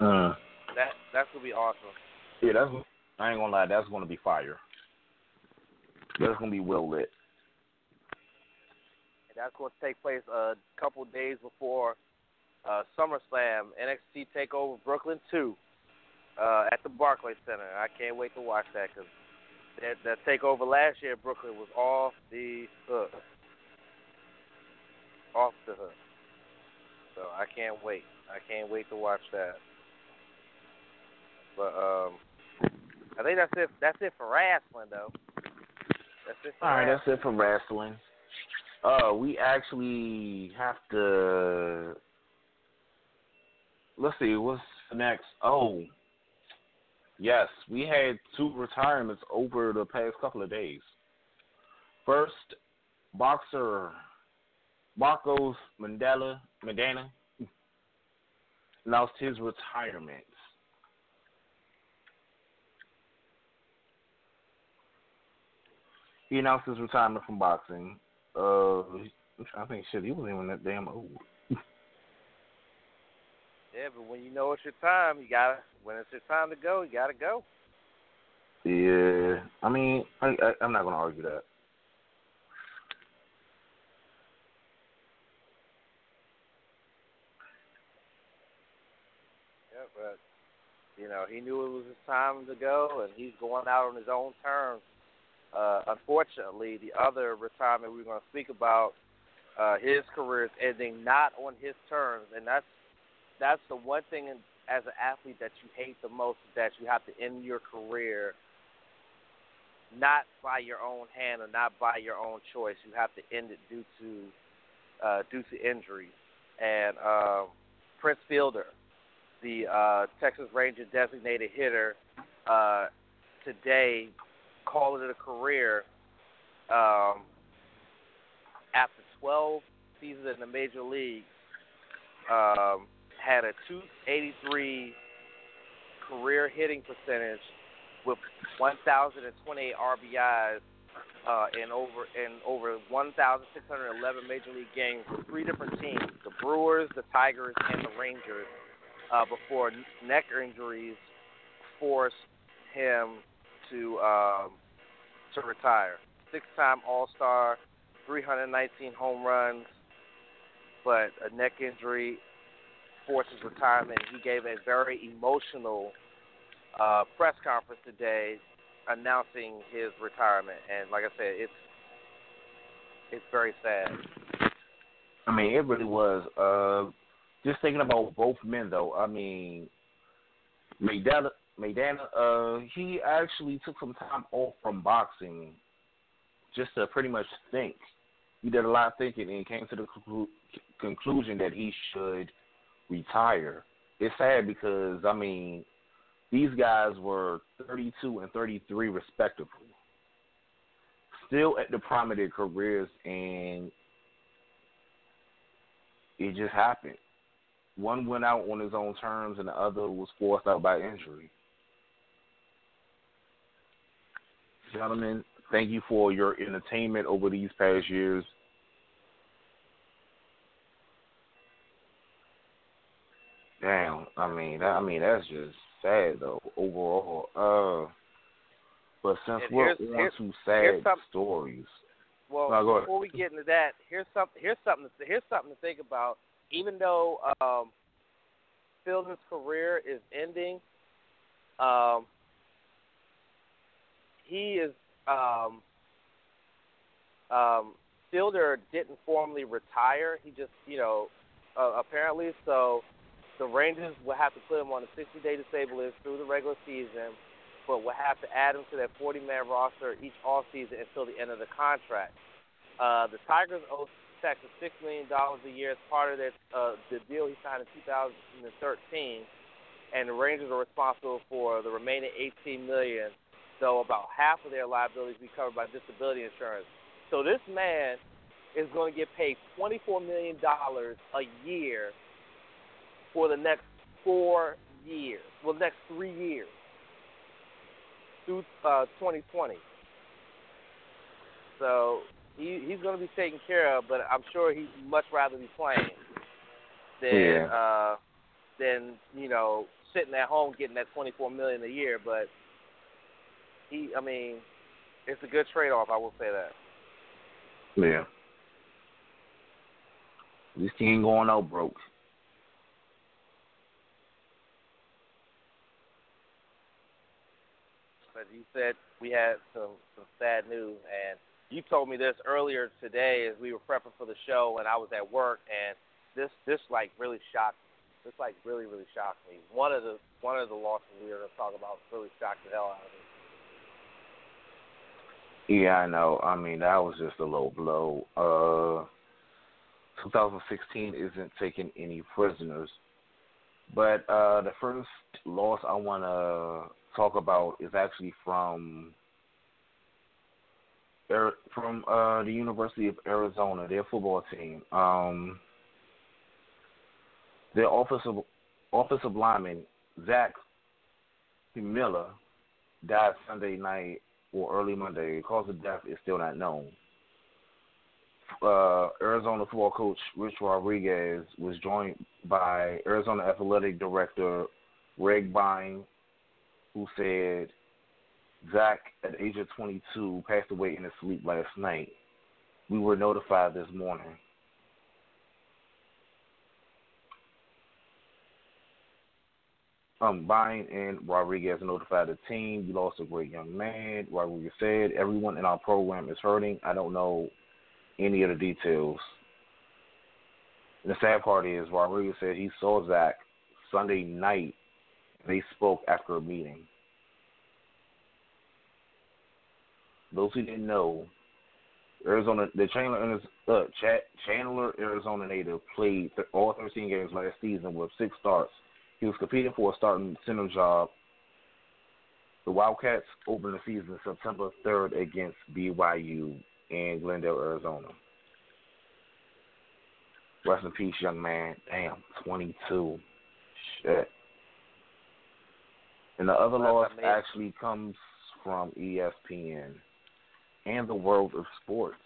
Uh, That that's gonna be awesome. Yeah, that's. I ain't gonna lie. That's gonna be fire. That's gonna be well lit. And that's going to take place a couple days before uh, SummerSlam NXT Takeover Brooklyn 2 uh, at the Barclays Center. I can't wait to watch that because that, that takeover last year in Brooklyn was off the hook. Off the hook. So I can't wait. I can't wait to watch that. But um, I think that's it. That's it for wrestling, though. That's it. All right, wrestling. that's it for wrestling. Uh, we actually have to. Let's see, what's next? Oh, yes, we had two retirements over the past couple of days. First, boxer Marcos Mandela Maidana announced his retirement. He announced his retirement from boxing. Uh, to think. Shit, he wasn't even that damn old. Yeah, but when you know it's your time, you gotta. When it's your time to go, you gotta go. Yeah, I mean, I, I, I'm not gonna argue that. Yeah, but you know, he knew it was his time to go, and he's going out on his own terms. Uh, unfortunately, the other retirement we're going to speak about, uh, his career is ending not on his terms, and that's that's the one thing in, as an athlete that you hate the most that you have to end your career not by your own hand or not by your own choice. You have to end it due to uh, due to injury. And um, Prince Fielder, the uh, Texas Ranger designated hitter, uh, today called it a career um, after 12 seasons in the major leagues. Um, had a 283 career hitting percentage with 1,028 RBIs uh, in over in over 1,611 major league games with three different teams: the Brewers, the Tigers, and the Rangers. Uh, before neck injuries forced him to um, to retire. Six-time All-Star, 319 home runs, but a neck injury forced his retirement. He gave a very emotional uh, press conference today announcing his retirement, and like I said, it's it's very sad. I mean, it really was. Uh, just thinking about both men, though. I mean, Maidana, Maidana, uh, he actually took some time off from boxing just to pretty much think. He did a lot of thinking and came to the conclu- conclusion that he should retire. It's sad because I mean, these guys were 32 and 33 respectively, still at the prime of their careers, and it just happened. One went out on his own terms, and the other was forced out by injury. Gentlemen, thank you for your entertainment over these past years. Damn, I mean, that, I mean that's just sad though overall. Uh, but since And we're on to sad some- stories, Well, No, before we get into that, here's something. Here's something. To, here's something to think about. Even though um, Fielder's career is ending, um, he is um, um, Fielder didn't formally retire. He just, you know, uh, apparently so. The Rangers will have to put him on a 60-day disabled list through the regular season, but will have to add him to that 40-man roster each offseason until the end of the contract. Uh, the Tigers owe Texas six million dollars a year as part of that uh, the deal he signed in 2013, and the Rangers are responsible for the remaining 18 million. So about half of their liabilities be covered by disability insurance. So this man is going to get paid 24 million dollars a year for the next four years, well, next three years through uh, 2020. So he he's going to be taken care of, but I'm sure he'd much rather be playing than Yeah. uh, than you know sitting at home getting that twenty four million a year, but he, I mean, it's a good trade off. I will say that. Yeah. This team going out broke. But you said we had some some sad news, and you told me this earlier today as we were prepping for the show, and I was at work, and this this like really shocked. me. This like really really shocked me. One of the one of the losses we were going to talk about really shocked the hell out of me. Yeah, I know. I mean, that was just a low blow. Uh, 2016 isn't taking any prisoners. But uh, the first loss I want to talk about is actually from from uh, the University of Arizona, their football team. Um, their offensive offensive lineman Zach Miller died Sunday night or early Monday. The cause of death is still not known. Uh, Arizona football coach Rich Rodriguez was joined by Arizona athletic director Greg Byrne, who said Zach, at the age of 22, passed away in his sleep last night. We were notified this morning. Um, Byrne and Rodriguez notified the team. We lost a great young man. Rodriguez said, Everyone in our program is hurting. I don't know any of the details. And the sad part is, Rodriguez said he saw Zach Sunday night. They spoke after a meeting. Those who didn't know, Arizona, the Chandler, uh, Chandler, Arizona native played all 13 games last season with six starts he was competing for a starting center job. The Wildcats opened the season September 3rd against BYU in Glendale, Arizona. Rest in peace, young man. Damn, 22. Shit. And the other loss actually comes from ESPN and the world of sports.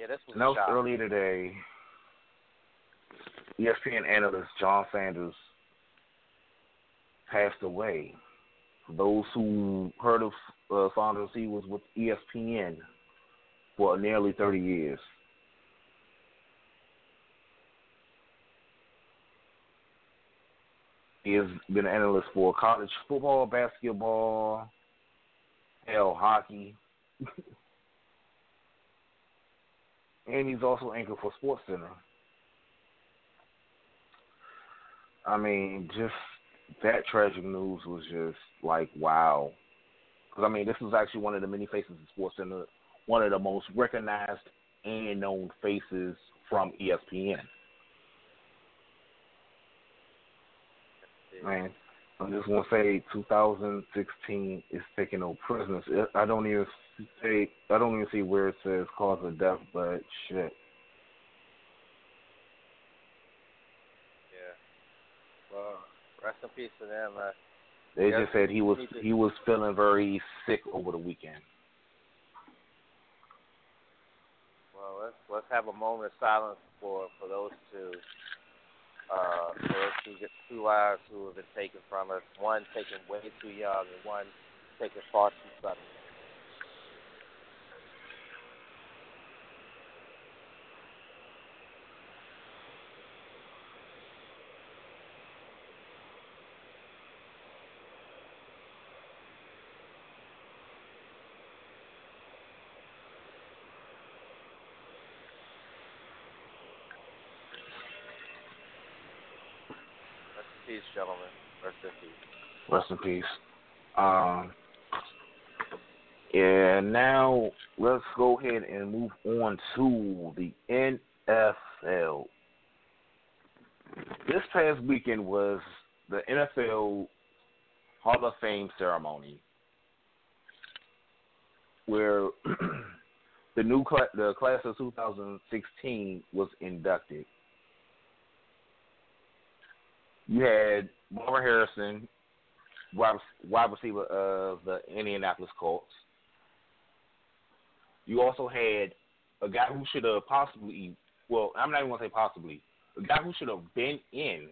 Yeah, this was announced earlier today ESPN analyst John Saunders passed away. For those who heard of uh, Saunders, he was with ESPN for nearly 30 years. He has been an analyst for college football, basketball, hell, hockey. [LAUGHS] and he's also anchor for Sports Center. I mean, just that tragic news was just like wow. Because I mean, this was actually one of the many faces in Sports Center, one of the most recognized and known faces from ESPN. Man, I just want to say 2016 is taking no prisoners. I don't even say I don't even see where it says cause of death, but shit. Yeah. Well, rest in peace to them. Uh, they just said he was he was feeling very sick over the weekend. Well, let's let's have a moment of silence for for those two. Uh, for those two, two lives who have been taken from us. One taken way too young, and one taken far too suddenly. Peace, gentlemen. Rest in peace. Rest in peace. Um, and now let's go ahead and move on to the NFL. This past weekend was the NFL Hall of Fame ceremony, where [CLEARS THROAT] the new cl- the class of 2016 was inducted you had Marvin Harrison, wide, receiver of the Indianapolis Colts. You also had a guy who should have possibly, well, I'm not even going to say possibly, a guy who should have been in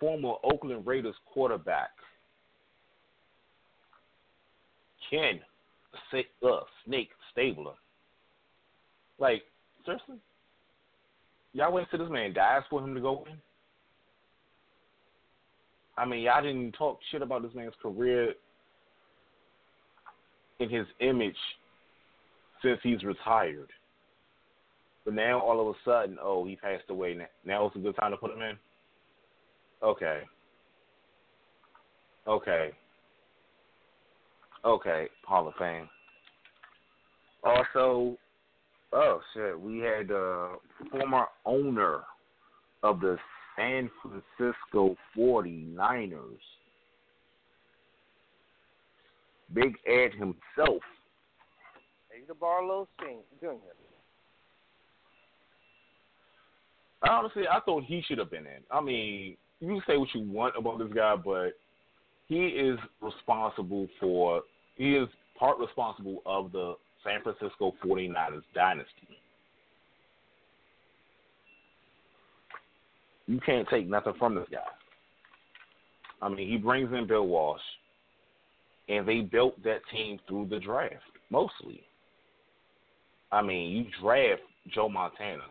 former Oakland Raiders quarterback Ken uh, Snake Stabler. Like, seriously? Y'all went to this man dies for him to go in? I mean, y'all didn't talk shit about this man's career in his image since he's retired. But now all of a sudden, oh, he passed away. Now it's a good time to put him in. Okay. Okay. Okay, Hall of Fame. Also, oh shit, we had the former owner of the San Francisco 49ers, Big Ed himself. Ed DeBartolo Jr. Honestly, I thought he should have been in. I mean, you can say what you want about this guy, but he is responsible for he is part responsible of the San Francisco 49ers dynasty. You can't take nothing from this guy. I mean, he brings in Bill Walsh, and they built that team through the draft, mostly. I mean, you draft Joe Montana.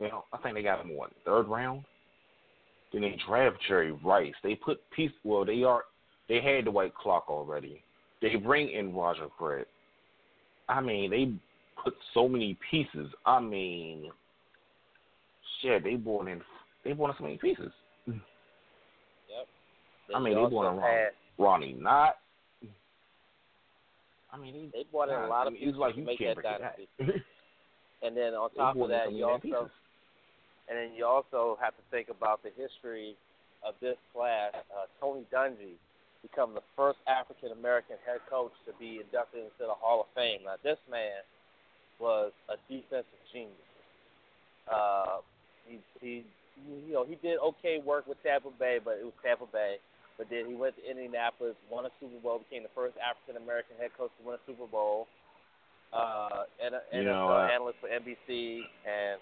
You know, I think they got him what third round. Then they draft Jerry Rice. They put piece. Well, they are. They had Dwight Clark already. They bring in Roger Craig. I mean, they put so many pieces. I mean, shit, they brought in. They brought in so many pieces. Yep. I mean, they brought in Ronnie, Ronnie Lott. I mean, they, they brought in a lot of pieces like you to make that dynasty. and then on [LAUGHS] top of that, you also and then you also have to think about the history of this class. Uh, Tony Dungy become the first African American head coach to be inducted into the Hall of Fame. Now, this man was a defensive genius. Uh, he, he, you know, he did okay work with Tampa Bay, but it was Tampa Bay. But then he went to Indianapolis, won a Super Bowl, became the first African American head coach to win a Super Bowl, uh, and, and you know, uh, analyst for NBC, and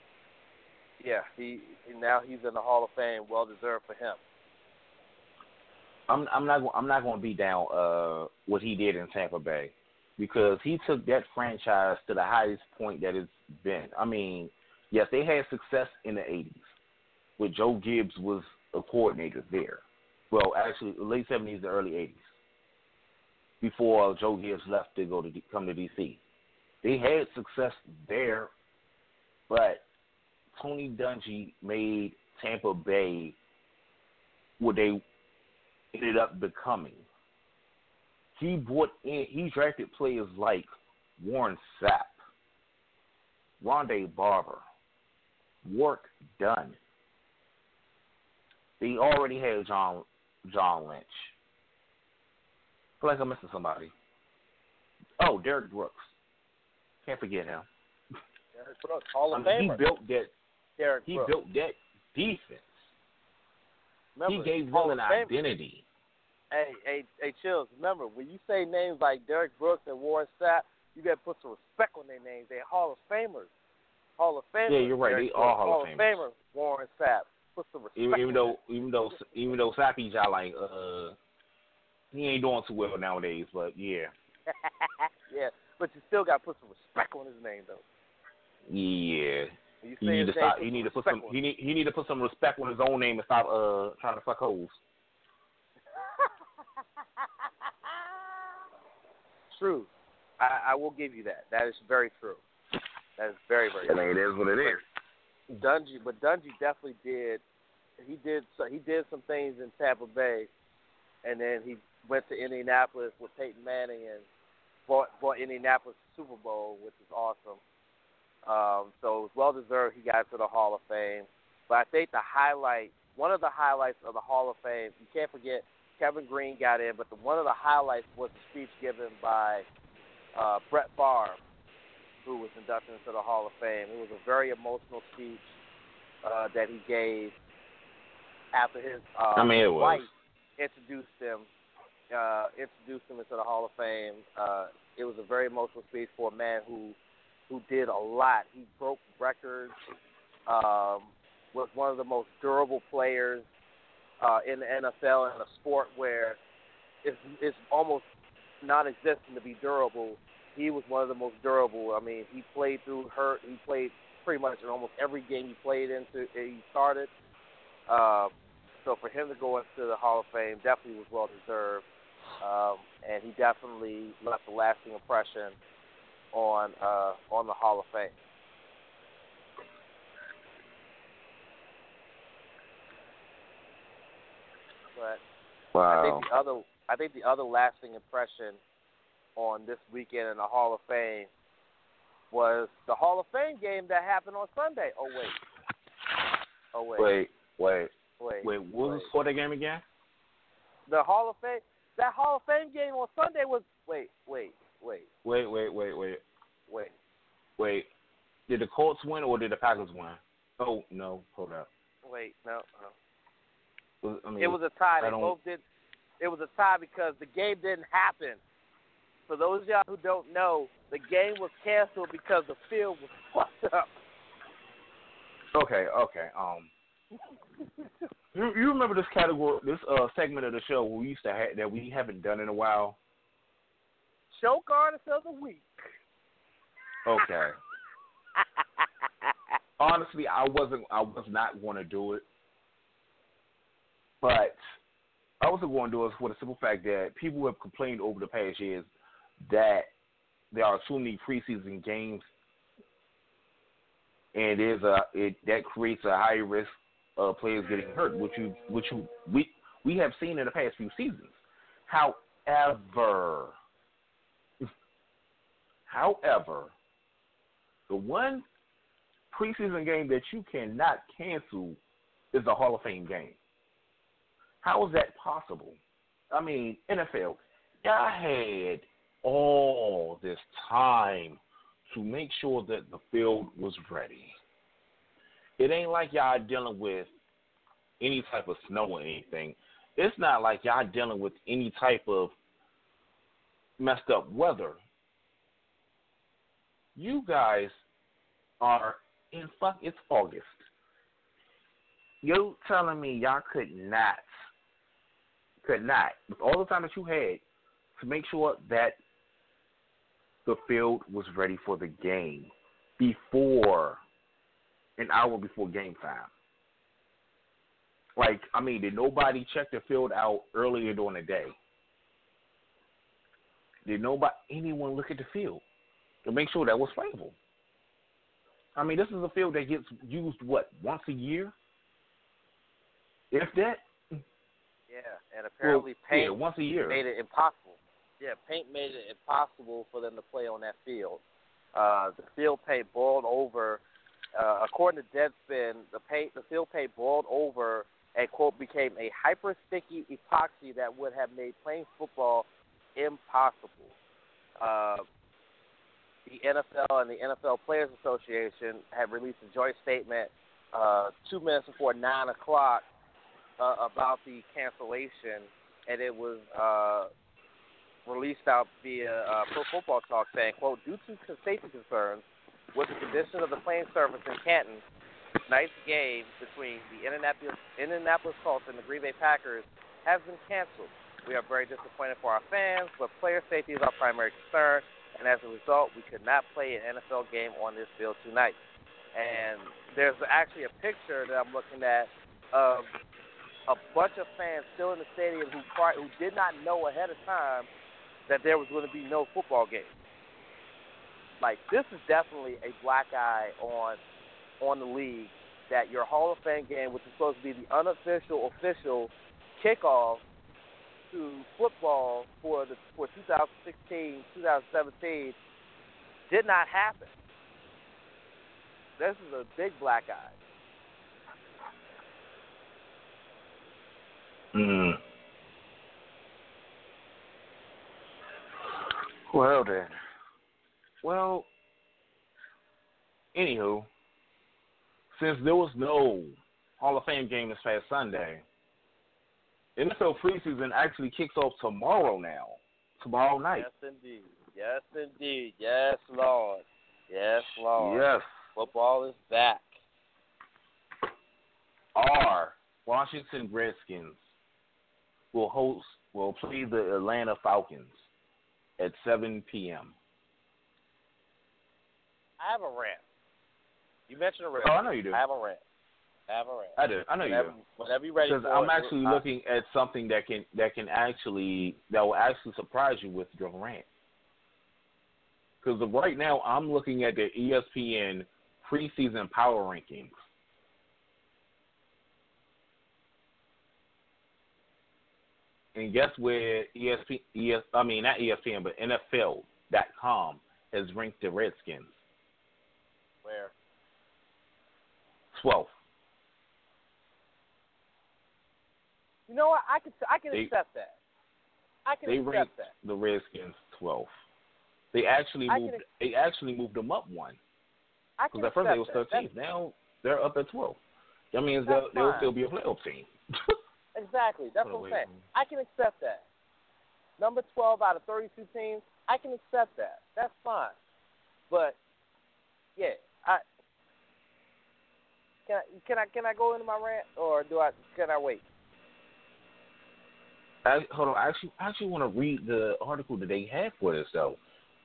yeah, he now he's in the Hall of Fame. Well deserved for him. I'm I'm not I'm not going to be down uh what he did in Tampa Bay because he took that franchise to the highest point that it's been. I mean, yes, they had success in the 80s, with Joe Gibbs was a coordinator there. Well, actually, late 70s, the early 80s, before Joe Gibbs left to go to come to DC. They had success there, but Tony Dungy made Tampa Bay what they ended up becoming. He brought in, he drafted players like Warren Sapp, Rondé Barber, work done. They already had John John Lynch. I feel like I'm missing somebody. Oh, Derrick Brooks. Can't forget him. Derrick Brooks, Hall of I mean. He built that. Derrick He Brooks. built that defense. Remember, he gave Hall them an identity. Hey, hey, hey, Chillz. Remember, when you say names like Derrick Brooks and Warren Sapp, you got to put some respect on their names. They're Hall of Famers. Hall of Famers. Yeah, you're right. They are Brooks, Hall of of Famers. Warren Sapp. Put some respect. Even, even though, even though, even though Sappy Jai like, uh, he ain't doing too well nowadays. But yeah, [LAUGHS] yeah, but you still got to put some respect on his name, though. yeah. You He need to stop. He need to put some. He need. He need to put some respect on his own name and stop uh trying to fuck hoes. [LAUGHS] True. I, I will give you that. That is very true. That is very, very I true. mean, it is what it is. Dungy, but Dungy definitely did. He did. So he did some things in Tampa Bay, and then he went to Indianapolis with Peyton Manning and brought brought Indianapolis Super Bowl, which is awesome. Um, so it was well deserved. He got to the Hall of Fame. But I think the highlight, one of the highlights of the Hall of Fame, you can't forget Kevin Greene got in, but the, one of the highlights was the speech given by uh, Brett Favre, who was inducted into the Hall of Fame. It was a very emotional speech uh, that he gave after his uh, I mean, it was. wife introduced him uh, introduced him into the Hall of Fame. Uh, it was a very emotional speech for a man who who did a lot. He broke records. Um, was one of the most durable players uh, in the NFL in a sport where it's, it's almost non-existent to be durable. He was one of the most durable. I mean, he played through hurt. He played pretty much in almost every game he played into. He started. Uh, so for him to go into the Hall of Fame definitely was well deserved, um, and he definitely left a lasting impression on uh, on the Hall of Fame. But Wow. I think the other I think the other lasting impression on this weekend in the Hall of Fame was the Hall of Fame game that happened on Sunday. Oh wait. Oh wait. Wait, wait, Wait. wait. What was the score of that game again? The Hall of Fame that Hall of Fame game on Sunday was wait, wait, wait, Wait, wait, wait, wait, wait. wait. Did the Colts win or did the Packers win? Oh no, hold up. Wait, no, no. I mean, It was a tie. I They both did. It was a tie because the game didn't happen. For those of y'all who don't know, the game was canceled because the field was [LAUGHS] fucked up. Okay, okay. Um, [LAUGHS] you, you remember this category, this uh segment of the show we used to have that we haven't done in a while? Show artist of the week. Okay. [LAUGHS] Honestly, I wasn't. I was not going to do it, but I wasn't going to do it for the simple fact that people have complained over the past years that there are too many preseason games, and there's a it that creates a high risk of players getting hurt, which you which you we we have seen in the past few seasons. However, however, the one preseason game that you cannot cancel is the Hall of Fame game. How is that possible? I mean, NFL, y'all had all this time to make sure that the field was ready. It ain't like y'all dealing with any type of snow or anything. It's not like y'all dealing with any type of messed up weather. You guys are in fuck. It's August. You telling me y'all could not, could not, with all the time that you had, to make sure that the field was ready for the game before an hour before game time. Like, I mean, did nobody check the field out earlier during the day? Did nobody, anyone look at the field to make sure that was playable? I mean, this is a field that gets used what once a year, if that. Yeah, and apparently Well, yeah, paint once a year. made it impossible. Yeah, paint made it impossible for them to play on that field. Uh, the field paint boiled over. Uh, according to Deadspin, the paint, the field paint boiled over and quote became a hyper sticky epoxy that would have made playing football impossible. Uh, the NFL and the NFL Players Association have released a joint statement uh, two minutes before nine o'clock uh, about the cancellation, and it was uh, released out via uh, Pro Football Talk saying, "quote Due to safety concerns with the condition of the playing surface in Canton, tonight's game between the Indianapolis Indianapolis Colts and the Green Bay Packers has been canceled. We are very disappointed for our fans, but player safety is our primary concern, and as a result, we could not play an NFL game on this field tonight." And there's actually a picture that I'm looking at of a bunch of fans still in the stadium who pri- who did not know ahead of time that there was going to be no football game. Like this is definitely a black eye on on the league that your Hall of Fame game, which is supposed to be the unofficial official kickoff to football for the for 2016 2017 did not happen. This is a big black eye. Mm. Well then. Well, anywho, since there was no Hall of Fame game this past Sunday, NFL preseason actually kicks off tomorrow now. Tomorrow night. Yes, indeed. Yes, indeed. Yes, Lord. Yes, Lord. Yes. Football is back. Our Washington Redskins will host will play the Atlanta Falcons at 7 p.m. I have a rant. You mentioned a rant. Oh, I know you do. I have a rant. I have a rant. I do. I know whenever, you do. Whenever you're ready Because I'm it, actually looking at something that can that can actually that will actually surprise you with your rant. Because right now I'm looking at the ESPN preseason power rankings. And guess where ESPN, ESP, ES, I mean not ESPN, but NFL.com has ranked the Redskins Where? 12th. You know what? I can I can They- accept that. I can They accept ranked that. the Redskins 12th. They actually I moved. They actually moved them up one. I can Because at first they that. 13th. Now they're up at 12. That means they'll, they'll still be a playoff team. [LAUGHS] Exactly. That's what I'm saying. I can accept that. Number 12 out of 32 teams, I can accept that. That's fine. But yeah, I can I can I can I go into my rant or do I can I wait? I, hold on. I actually, I actually want to read the article that they had for this though.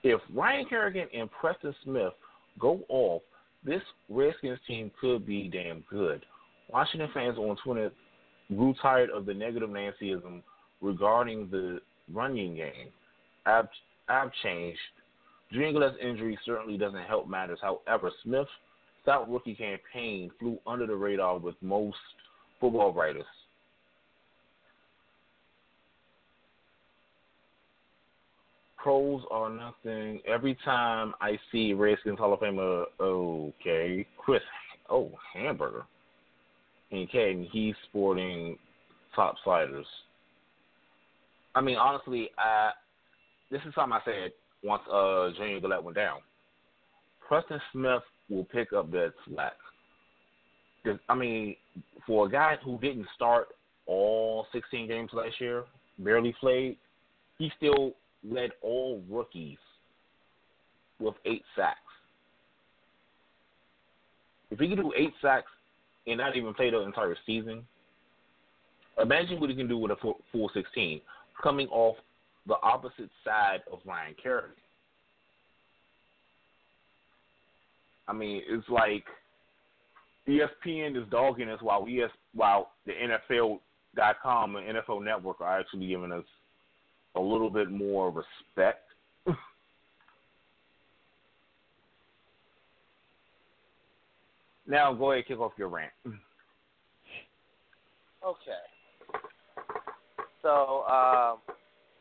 If Ryan Kerrigan and Preston Smith go off, this Redskins team could be damn good. Washington fans on Twitter grew tired of the negative Nancyism regarding the running game. I've, I've changed. Jingle's injury certainly doesn't help matters. However, Smith's stout rookie campaign flew under the radar with most football writers. Pros are nothing. Every time I see Redskins Hall of Famer, okay, Chris, oh, Hamburger, and he's sporting top sliders. I mean, honestly, I this is something I said once uh Junior Galette went down. Preston Smith will pick up that slack. I mean, for a guy who didn't start all 16 games last year, barely played, he still led all rookies with eight sacks. If he can do eight sacks and not even play the entire season, imagine what he can do with a full, full 16, coming off the opposite side of Ryan Kerrigan. I mean, it's like ESPN is dogging us while ES while the NFL.com and NFL Network are actually giving us a little bit more respect. [LAUGHS] now go ahead, kick off your rant. Okay. So um,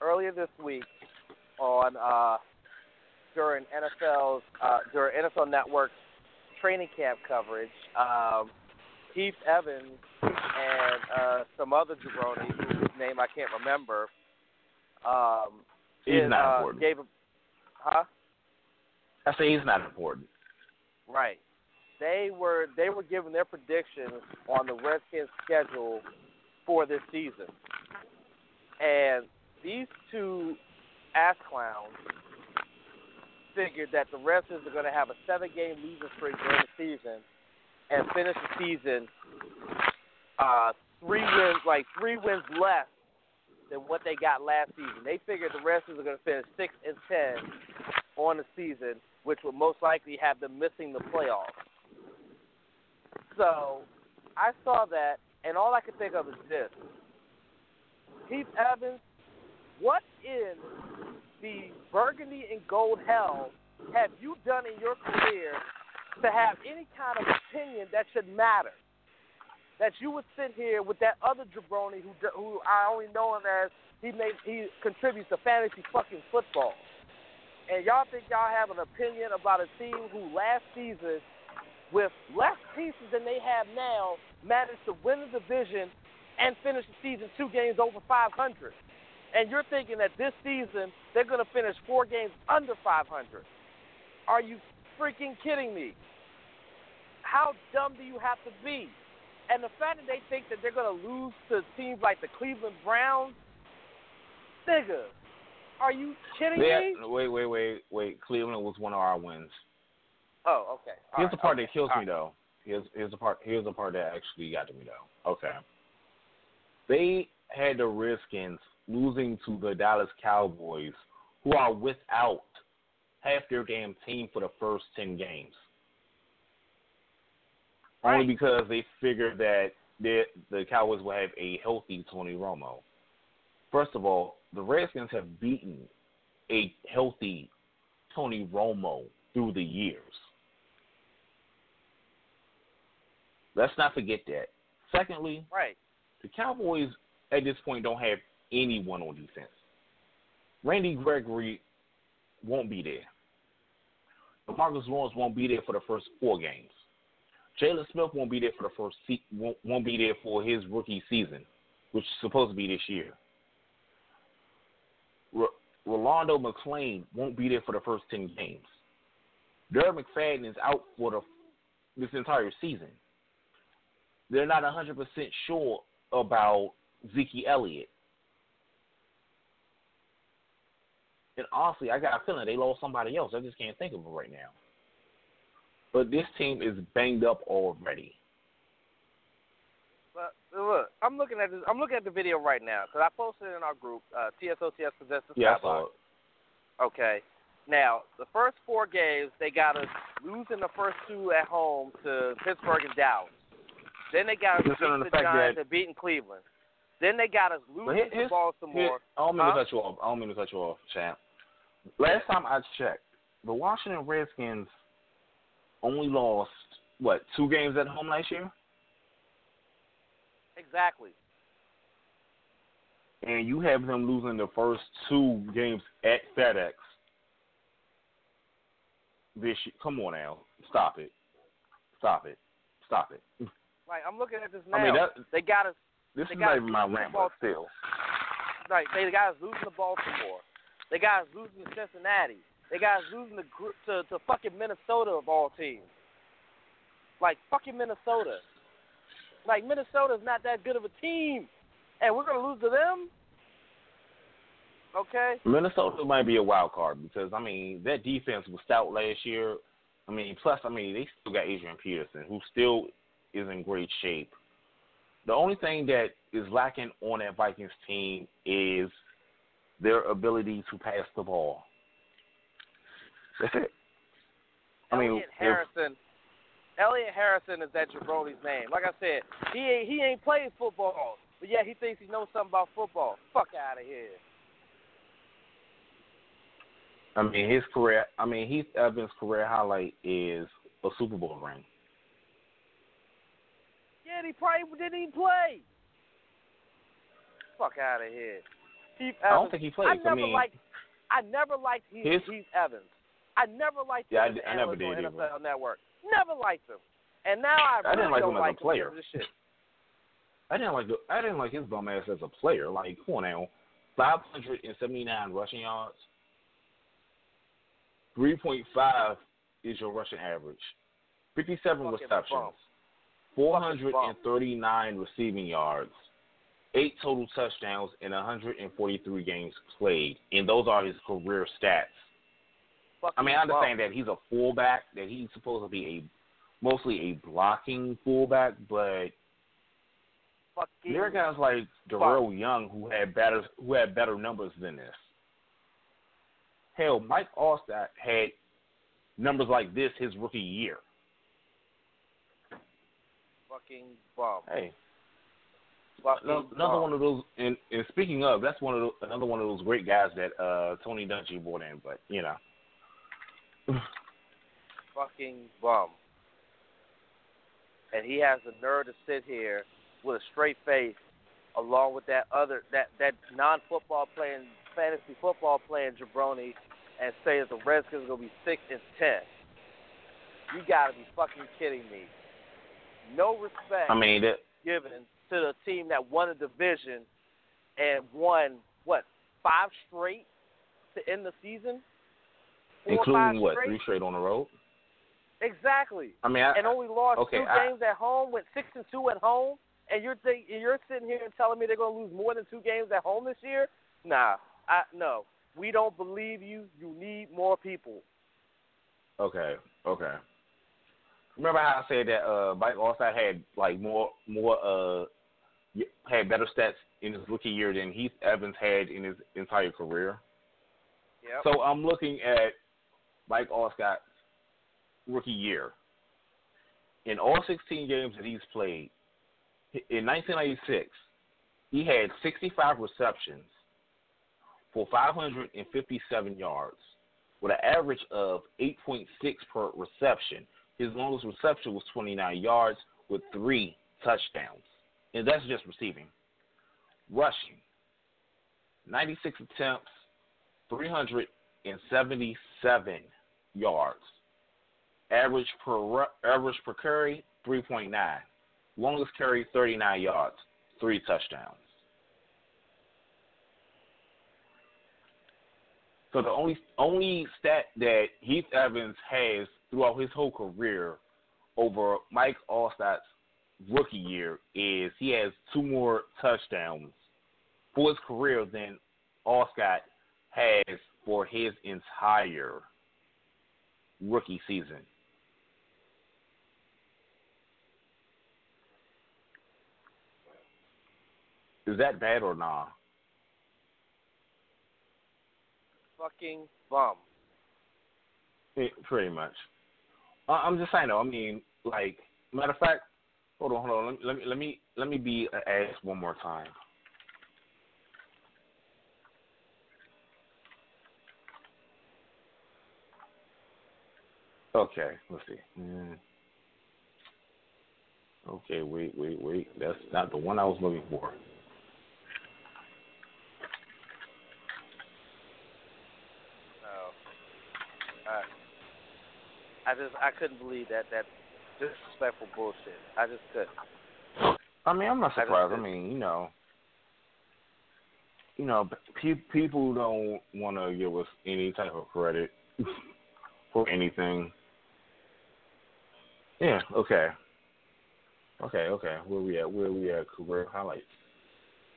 earlier this week, on uh, during NFL's uh, during NFL Network's training camp coverage, um, Heath Evans and uh, some other jabroni whose name I can't remember. Um, He's did, not uh, important. Gave a, huh? I say he's not important. Right. They were they were giving their predictions on the Redskins schedule for this season. And these two ass clowns figured that the Redskins are going to have a seven game losing streak during the season and finish the season uh, three wins, like three wins less than what they got last season. They figured the Redskins are going to finish six and ten on the season, which would most likely have them missing the playoffs. So I saw that, and all I could think of is this: Heath Evans, what in the burgundy and gold hell have you done in your career to have any kind of opinion that should matter? That you would sit here with that other jabroni who who I only know him as he makes he contributes to fantasy fucking football, and y'all think y'all have an opinion about a team who last season, with less pieces than they have now, managed to win the division and finish the season two games over 500. And you're thinking that this season they're going to finish four games under 500. Are you freaking kidding me? How dumb do you have to be? And the fact that they think that they're going to lose to teams like the Cleveland Browns, nigga, are you kidding They me? wait, wait, wait, wait. Cleveland was one of our wins. Oh, okay. All Here's right, the part okay. that kills All me though. Here's here's the part. Here's the part that actually got to me though. Okay. They had the Redskins losing to the Dallas Cowboys, who are without half their damn team for the first ten games. Right. Only because they figured that the the Cowboys will have a healthy Tony Romo. First of all, the Redskins have beaten a healthy Tony Romo through the years. Let's not forget that. Secondly, Right. the Cowboys at this point don't have anyone on defense. Randy Gregory won't be there. Marcus Lawrence won't be there for the first four games. Jaylon Smith won't be there for the first se- won't, won't be there for his rookie season, which is supposed to be this year. R- Rolando McClain won't be there for the first ten games. Derek McFadden is out for the this entire season. They're not hundred percent sure about Zeke Elliott. And honestly, I got a feeling they lost somebody else. I just can't think of it right now. But this team is banged up already. But look, I'm looking at this. I'm looking at the video right now because I posted it in our group, uh, TSOTS Possessive Yeah, I Skybox. saw it. Okay. Now, the first four games, they got us losing the first two at home to Pittsburgh and Dallas. Then they got us beating the the Giants that- and beating Cleveland. Then they got us losing here- to Baltimore. I don't mean Huh? to cut you off. I don't mean to cut you off, champ. Last time I checked, the Washington Redskins only lost what two games at home last year, Exactly. and you have them losing the first two games at FedEx. This year. come on now, stop it, stop it, stop it. Like I'm looking at this now. I mean that they got us. this is not even my rant, but still. Like they got us losing to Baltimore. They got us losing to Cincinnati. They us losing gr- to, to fucking Minnesota of all teams. Like fucking Minnesota. Like Minnesota's not that good of a team, and we're gonna lose to them. Okay. Minnesota might be a wild card because I mean that defense was stout last year. I mean, plus I mean they still got Adrian Peterson, who still is in great shape. The only thing that is lacking on that Vikings team is their ability to pass the ball. That's it. I mean, Elliot if- Harrison. Elliot Harrison is that jabroni's name. Like I said, he ain't he ain't played football, but yeah, he thinks he knows something about football. Fuck out of here. I mean, his career. I mean, Heath Evans' career highlight is a Super Bowl ring. Yeah, he probably didn't even play. Fuck out of here. Heath Evans. I don't think he plays. I never mean, liked. I never liked Heath, His- Heath Evans. I never liked Yeah, I him as I never did on either. NFL Network. Never liked him. And now I, I didn't really like don't him as a like player. because shit. I didn't like the, I didn't like his bum ass as a player. Like, come on now, five hundred and seventy nine rushing yards, three point five is your rushing average, fifty seven receptions, four hundred and thirty nine receiving yards, eight total touchdowns, and one hundred and forty three games played, and those are his career stats. I mean, I understand that he's a fullback, that he's supposed to be a mostly a blocking fullback, but Fucking there are guys like Darrel Young who had better who had better numbers than this. Hell, Mike Alstott had numbers like this his rookie year. fucking bum. Hey, Fucking another bum. one of those. And, and speaking of, that's one of those, another one of those great guys that uh Tony Dungy brought in. But you know, fucking bum. And he has the nerve to sit here with a straight face, along with that other that that non-football playing fantasy football playing jabroni, and say that the Redskins are gonna be six and ten. You gotta be fucking kidding me. No respect I mean that. given to the team that won a division and won what five straight to end the season. Four or five Including what straight? three straight on the road. Exactly. I mean, I, and only lost okay, two I- games at home, went six and two at home, and you're think, and you're sitting here and telling me they're going to lose more than two games at home this year? Nah, I no. We don't believe you. You need more people. Okay, okay. remember how I said that uh, Mike Alstott had like more more uh had better stats in his rookie year than Heath Evans had in his entire career. Yep. So I'm looking at Mike Alstott's rookie year. In all 16 games that he's played, in 1996, he had 65 receptions for 557 yards with an average of 8.6 per reception. His longest reception was 29 yards with three touchdowns. And that's just receiving. Rushing, 96 attempts, 377 yards. Average per average per carry, 3.9. Longest carry, 39 yards, three touchdowns. So the only only stat that Heath Evans has throughout his whole career over Mike Alstott's rookie year is he has two more touchdowns for his career than Alstott has for his entire rookie season. Is that bad or nah? Fucking bum. Yeah, pretty much. Uh, I'm just saying though. I mean, like, matter of fact, hold on, hold on. Let me let me let me let me be an ass one more time. Okay, let's see. Mm. Okay, wait, wait, wait. That's not the one I was looking for. No. I, I just I couldn't believe that that disrespectful bullshit. I just couldn't. I mean, I'm not surprised. I did. mean, you know, you know, pe- people don't want to give us any type of credit [LAUGHS] for anything. Yeah. Okay. Okay. Okay. Where we at? Where we at? Career highlights.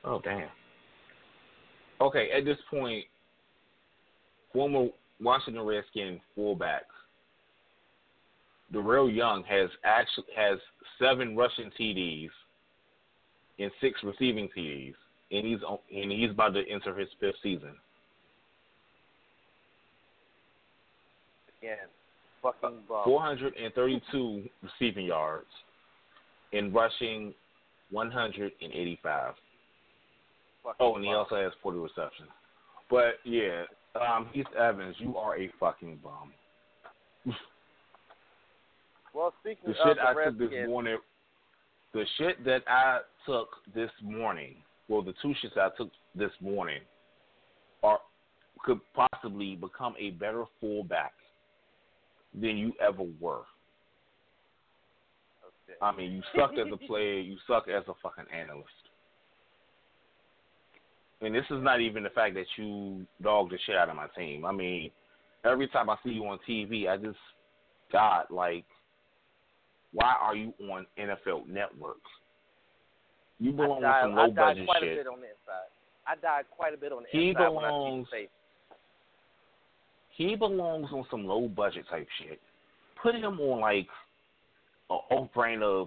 Oh damn. Okay. At this point, former Washington Redskins fullback Darrel Young has actually has seven rushing TDs and six receiving TDs, and he's and he's about to enter his fifth season. Again, fucking bum. 432 [LAUGHS] receiving yards and rushing 185. Fucking Oh, and he bum. also has 40 receptions. But yeah, um, Heath Evans, you are a fucking bum. Well, speaking The of shit the I took this morning, the shit that I took this morning, well, the two shits I took this morning, are could possibly become a better fullback than you ever were. Okay. I mean, you sucked as a [LAUGHS] player, you suck as a fucking analyst. And this is not even the fact that you dogged the shit out of my team. I mean, every time I see you on TV, I just got like, why are you on NFL Network? You belong I on some I low died budget quite shit. a bit on the inside. I died quite a bit on the He inside when I see belongs-. He belongs on some low budget type shit. Put him on like a off brand of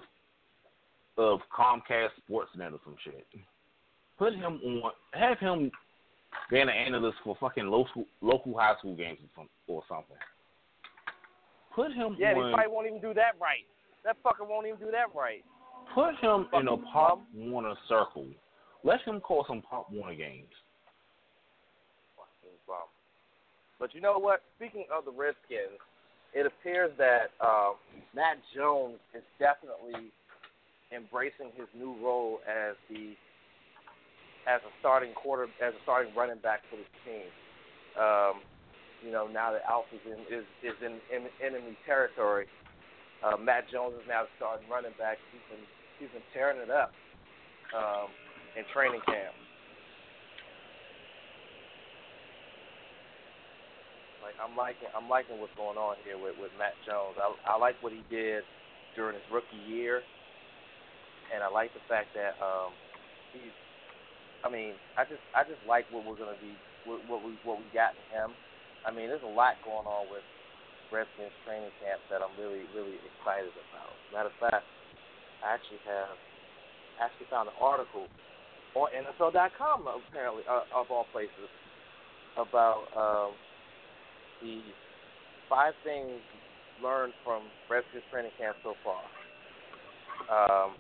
of Comcast Sportsnet or some shit. Put him on. Have him being an analyst for fucking local local high school games or, some, or something. Put him Yeah, he on. probably won't even do that right. That fucker won't even do that right. Put him in a Pop. Warner circle. Let him call some Pop Warner games. Fucking bum. But you know what? Speaking of the Redskins, it appears that uh, Matt Jones is definitely embracing his new role as the as a starting quarter as a starting running back for this team. Um, you know, now that Alfred's in is is in, in enemy territory, uh, Matt Jones is now the starting running back. He's been he's been tearing it up um, in training camp. Like I'm liking I'm liking what's going on here with, with Matt Jones. I I like what he did during his rookie year, and I like the fact that um he's. I mean, I just I just like what we're gonna be what, we what we got in him. I mean, there's a lot going on with Redskins training camp that I'm really, really excited about. Matter of fact, I actually have actually found an article on NFL.com apparently uh, of all places about um, the five things learned from Redskins training camp so far. Um,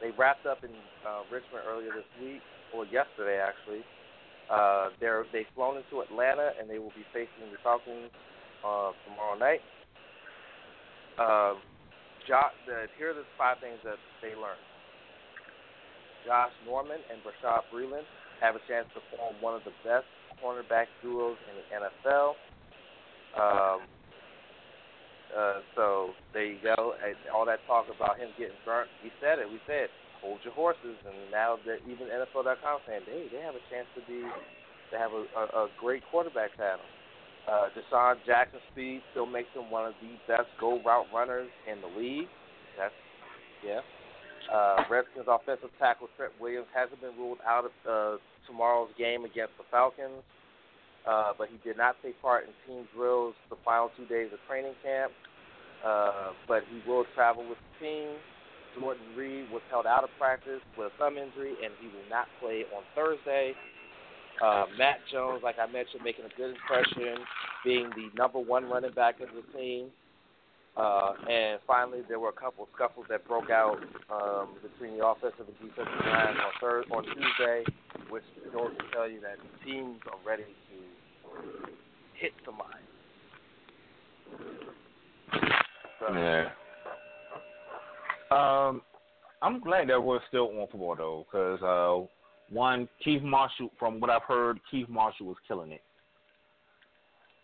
they wrapped up in uh, Richmond earlier this week, or yesterday actually. Uh, they're they've flown into Atlanta and they will be facing the Falcons uh, tomorrow night. Um, Josh, the, here are the five things that they learned. Josh Norman and Bashaud Breeland have a chance to form one of the best cornerback duos in the NFL. Um, uh, so there you go. All that talk about him getting burnt, we said it. We said hold your horses, and now that even NFL.com saying, hey, they have a chance to be to have a, a, a great quarterback panel. Uh, DeSean Jackson speed still makes him one of the best go route runners in the league. That's yeah. Uh, Redskins offensive tackle Trent Williams hasn't been ruled out of uh, tomorrow's game against the Falcons uh, but he did not take part in team drills the final two days of training camp. Uh, but he will travel with the team. Jordan Reed was held out of practice with a thumb injury, and he will not play on Thursday. Uh, Matt Jones, like I mentioned, making a good impression, being the number one running back of the team. Uh, and finally, there were a couple of scuffles that broke out um, between the offensive and defensive line on Thursday, on Tuesday, which goes to tell you that teams are ready to hit somebody. So, Yeah. Um, I'm glad that we're still on football though, because uh, one Keith Marshall, from what I've heard, Keith Marshall was killing it.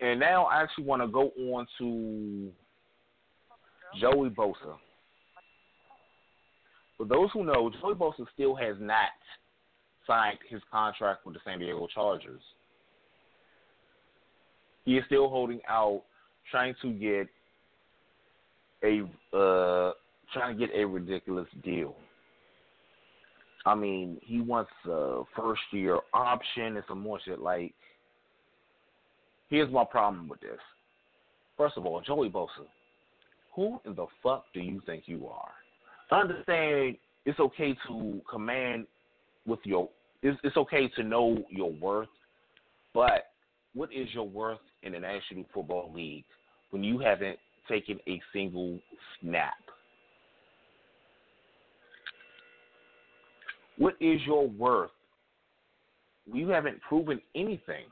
And now I actually want to go on to Joey Bosa. For those who know, Joey Bosa still has not signed his contract with the San Diego Chargers. He is still holding out, trying to get a uh, trying to get a ridiculous deal. I mean, he wants a first year option and some more shit. Like, here's my problem with this. First of all, Joey Bosa, who in the fuck do you think you are? Understand it's okay to command with your. It's, it's okay to know your worth, but what is your worth in the National Football League when you haven't taken a single snap? What is your worth? You haven't proven anything.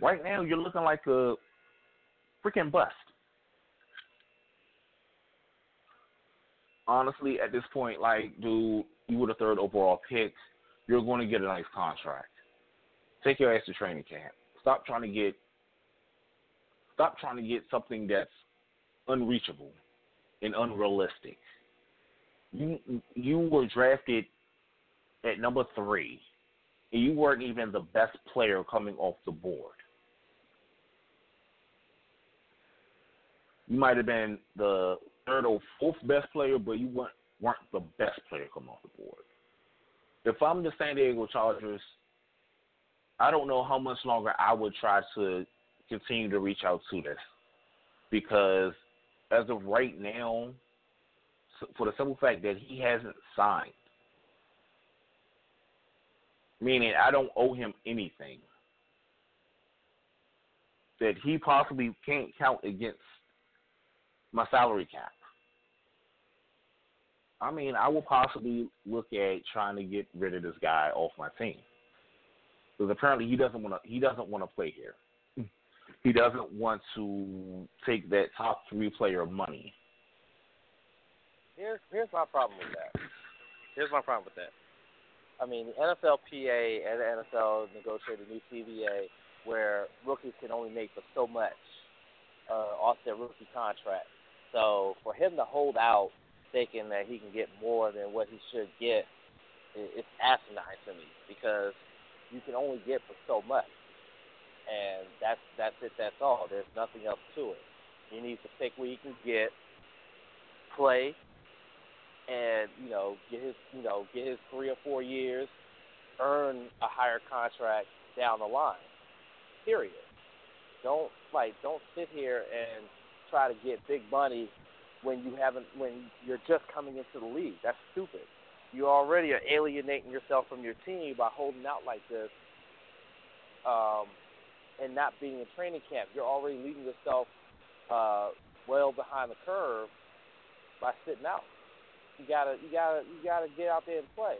Right now, you're looking like a freaking bust. Honestly, at this point, like, dude, you were the third overall pick. You're going to get a nice contract. Take your ass to training camp. Stop trying to get Stop trying to get something that's unreachable and unrealistic. You you were drafted at number three, and you weren't even the best player coming off the board. You might have been the third or fourth best player, but you weren't weren't the best player coming off the board. If I'm the San Diego Chargers, I don't know how much longer I would try to continue to reach out to this because as of right now, for the simple fact that he hasn't signed, meaning I don't owe him anything, that he possibly can't count against my salary cap. I mean, I will possibly look at trying to get rid of this guy off my team because apparently he doesn't want to. He doesn't want to play here he doesn't want to take that top three player money. Here's here's my problem with that. Here's my problem with that. I mean, the NFLPA and the NFL negotiated a new CBA where rookies can only make for so much uh, off their rookie contract. So for him to hold out, thinking that he can get more than what he should get, it's asinine to me because you can only get for so much and that's that's it. That's all. There's nothing else to it. He needs to pick where he can get, play, and you know get his you know get his three or four years, earn a higher contract down the line. Period. Don't like don't sit here and try to get big money when you haven't when you're just coming into the league. That's stupid. You already are alienating yourself from your team by holding out like this, um, and not being in training camp. You're already leaving yourself uh, well behind the curve by sitting out. You gotta you gotta you gotta get out there and play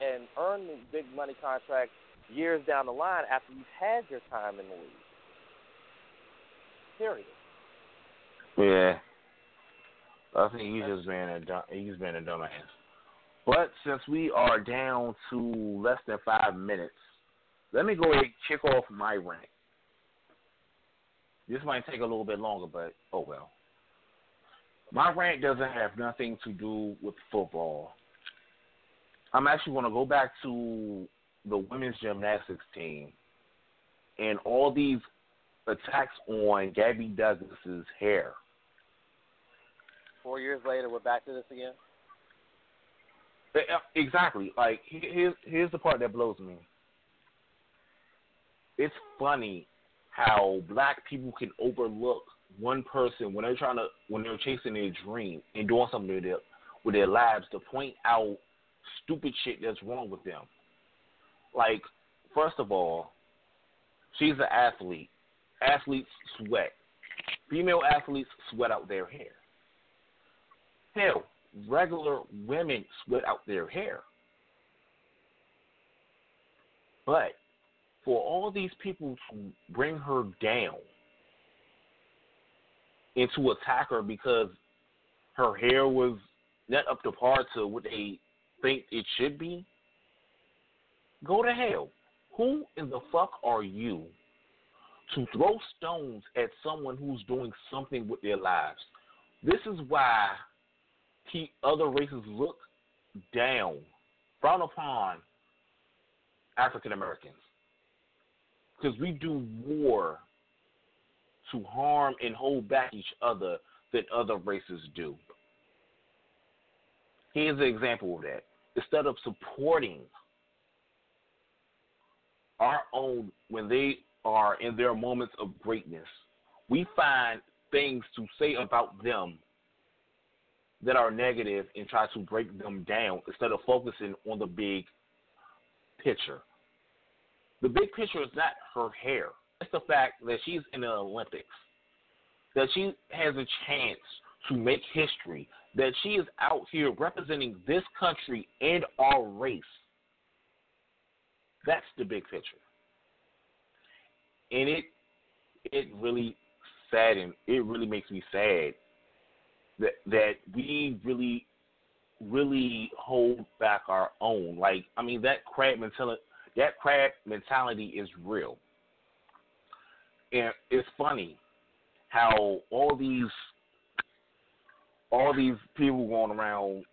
and earn the big money contract years down the line after you've had your time in the league. Period. Yeah. I think he's just being a dumb, he's being a dumbass. But since we are down to less than five minutes, let me go ahead and kick off my rant. This might take a little bit longer, but oh well. My rant doesn't have nothing to do with football. I'm actually going to go back to the women's gymnastics team and all these attacks on Gabby Douglas's hair. Four years later, we're back to this again. Uh, exactly. Like here's here's the part that blows me. It's funny how black people can overlook one person when they're trying to when they're chasing their dream and doing something with their with their lives to point out stupid shit that's wrong with them. Like, first of all, she's an athlete. Athletes sweat. Female athletes sweat out their hair. Hell, regular women sweat out their hair. But for all these people to bring her down and to attack her because her hair was not up to par to what they think it should be, go to hell. Who in the fuck are you to throw stones at someone who's doing something with their lives? This is why he, other races look down, frown upon African Americans. Because we do more to harm and hold back each other than other races do. Here's an example of that. Instead of supporting our own when they are in their moments of greatness, we find things to say about them that are negative and try to break them down instead of focusing on the big picture. The big picture is not her hair. It's the fact that she's in the Olympics, that she has a chance to make history, that she is out here representing this country and our race. That's the big picture. And it it really saddens it really makes me sad that that we really really hold back our own. Like I mean that crab mentality that crab mentality is real. And it's funny how all these all these people going around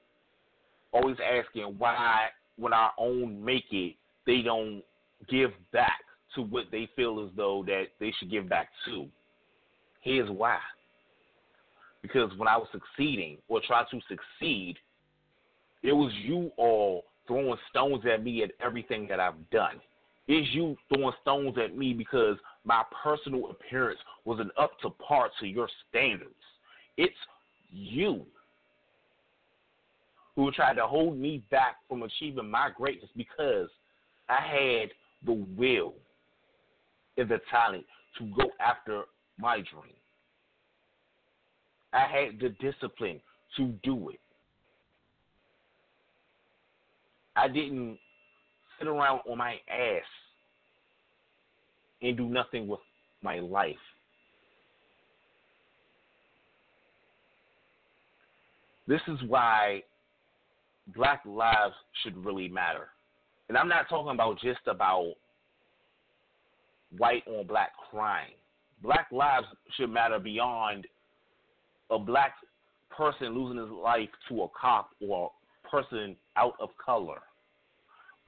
always asking why when our own make it they don't give back to what they feel as though that they should give back to. Here's why. Because when I was succeeding or trying to succeed, it was you all throwing stones at me at everything that I've done. It's you throwing stones at me because my personal appearance wasn't up to par to your standards. It's you who tried to hold me back from achieving my greatness because I had the will and the talent to go after my dream. I had the discipline to do it. I didn't sit around on my ass and do nothing with my life. This is why black lives should really matter. And I'm not talking about just about white on black crime. Black lives should matter beyond a black person losing his life to a cop or a person out of color.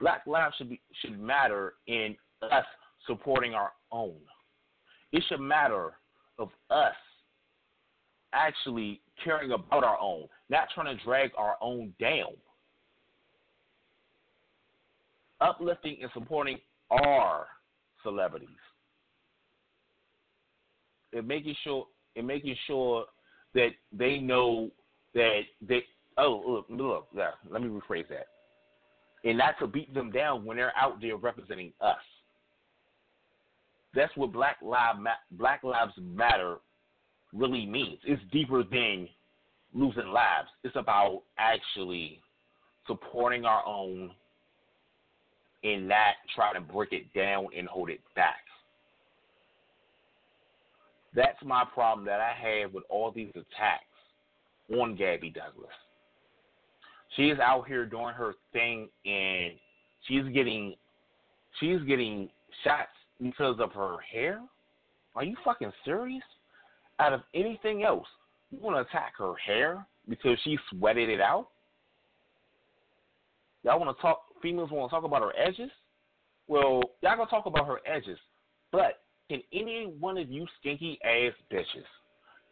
Black lives should be should matter in us supporting our own. It should matter of us actually caring about our own, not trying to drag our own down. Uplifting and supporting our celebrities. and making sure and making sure that they know that they oh look look yeah, let me rephrase that and not to beat them down when they're out there representing us. That's what Black Lives Black Lives Matter really means. It's deeper than losing lives. It's about actually supporting our own and not trying to break it down and hold it back. That's my problem that I have with all these attacks on Gabby Douglas. She is out here doing her thing and she's getting she's getting shots because of her hair. Are you fucking serious? Out of anything else, you want to attack her hair because she sweated it out? Y'all want to talk? Females want to talk about her edges? Well, y'all gonna talk about her edges, but can any one of you skinky ass bitches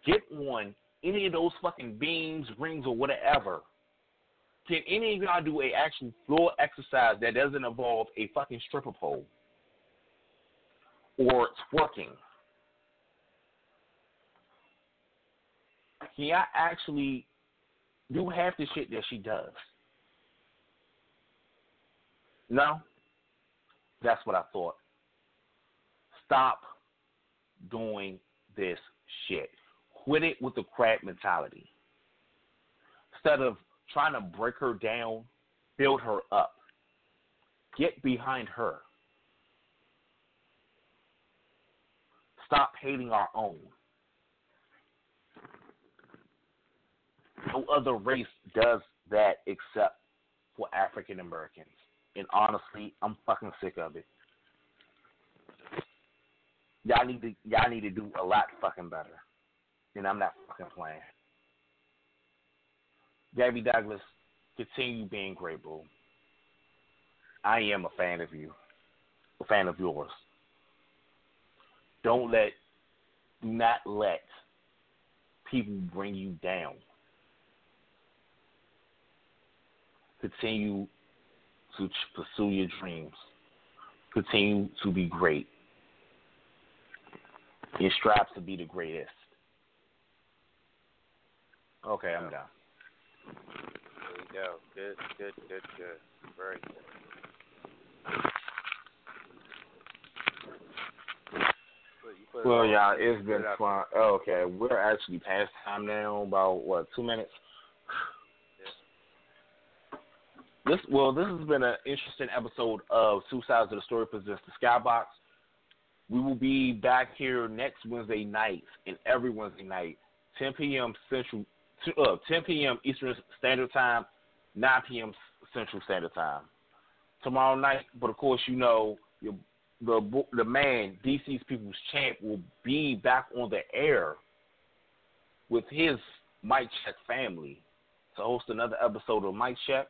get on any of those fucking beams, rings, or whatever? Can any of y'all do a actual floor exercise that doesn't involve a fucking stripper pole or twerking? Can y'all actually do half the shit that she does? No? That's what I thought. Stop doing this shit. Quit it with the crab mentality. Instead of trying to break her down, build her up. Get behind her. Stop hating our own. No other race does that except for African Americans. And honestly, I'm fucking sick of it. Y'all need to y'all need to do a lot fucking better. And I'm not fucking playing. Gabby Douglas, continue being great, boo. I am a fan of you. A fan of yours. Don't let do not let people bring you down. Continue to pursue your dreams. Continue to be great. Your straps to be the greatest. Okay, I'm done. There you go. Good, good, good, good. Very good. Well, y'all, it's been fun. Oh, okay, we're actually past time now. About what, two minutes? This well, this has been an interesting episode of Two Sides of the Story presents the Skybox. We will be back here next Wednesday night and every Wednesday night, 10 p.m. Central, uh, 10 p.m. Eastern Standard Time, 9 p.m. Central Standard Time. Tomorrow night, but of course, you know your, the the man DC's People's Champ will be back on the air with his Mike Check family to host another episode of Mike Check.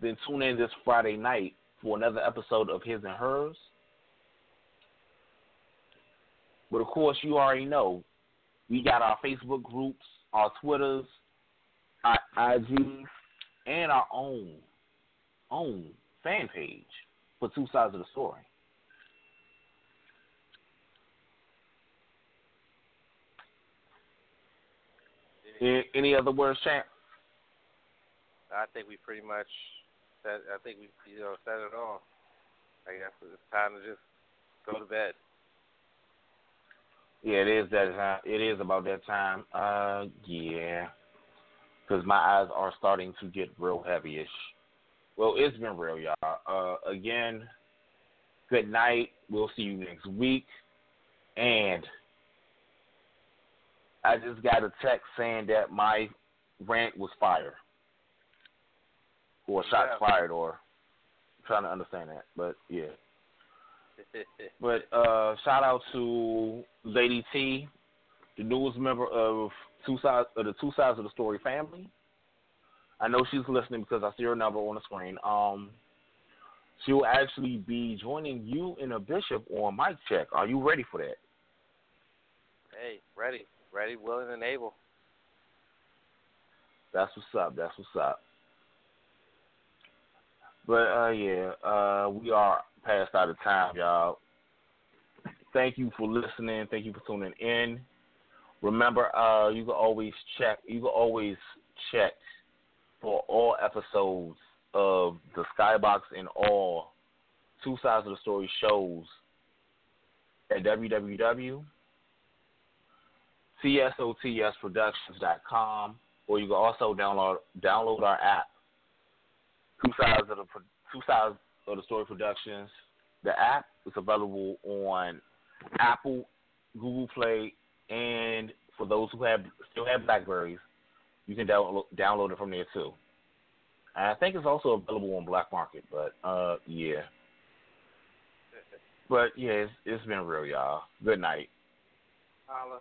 Then tune in this Friday night for another episode of His and Hers. But of course, you already know we got our Facebook groups, our Twitters, our IGs, and our own own fan page for Two Sides of the Story. Any, other words, champ? I think we pretty much said. I think we you know said it all. I guess it's time to just go to bed. Yeah, it is that time. It is about that time. Uh, yeah, because my eyes are starting to get real heavyish. Well, it's been real, y'all. Uh, again, good night. We'll see you next week. And I just got a text saying that my rant was fire, or shots Yeah. fired, or I'm trying to understand that. But yeah. [LAUGHS] But uh, shout out to Lady T, the newest member of two sides of the two sides of the story family. I know she's listening because I see her number on the screen. Um, she will actually be joining you and a bishop on mic check. Are you ready for that? hey, ready, ready, willing, and able. That's what's up. That's what's up. But uh, yeah, uh, we are past out of time, y'all. thank you for listening. Thank you for tuning in. Remember, uh, you can always check. You can always check for all episodes of the Skybox and all two sides of the story shows at www.tsotsproductions.com, or you can also download download our app, Two Sides of the Two Sides of the Story Productions. The app is available on Apple, Google Play, and for those who have still have Blackberries, you can download download it from there too. I think it's also available on Black Market, but uh, yeah. But yeah, it's, it's been real, y'all. Good night. Holla.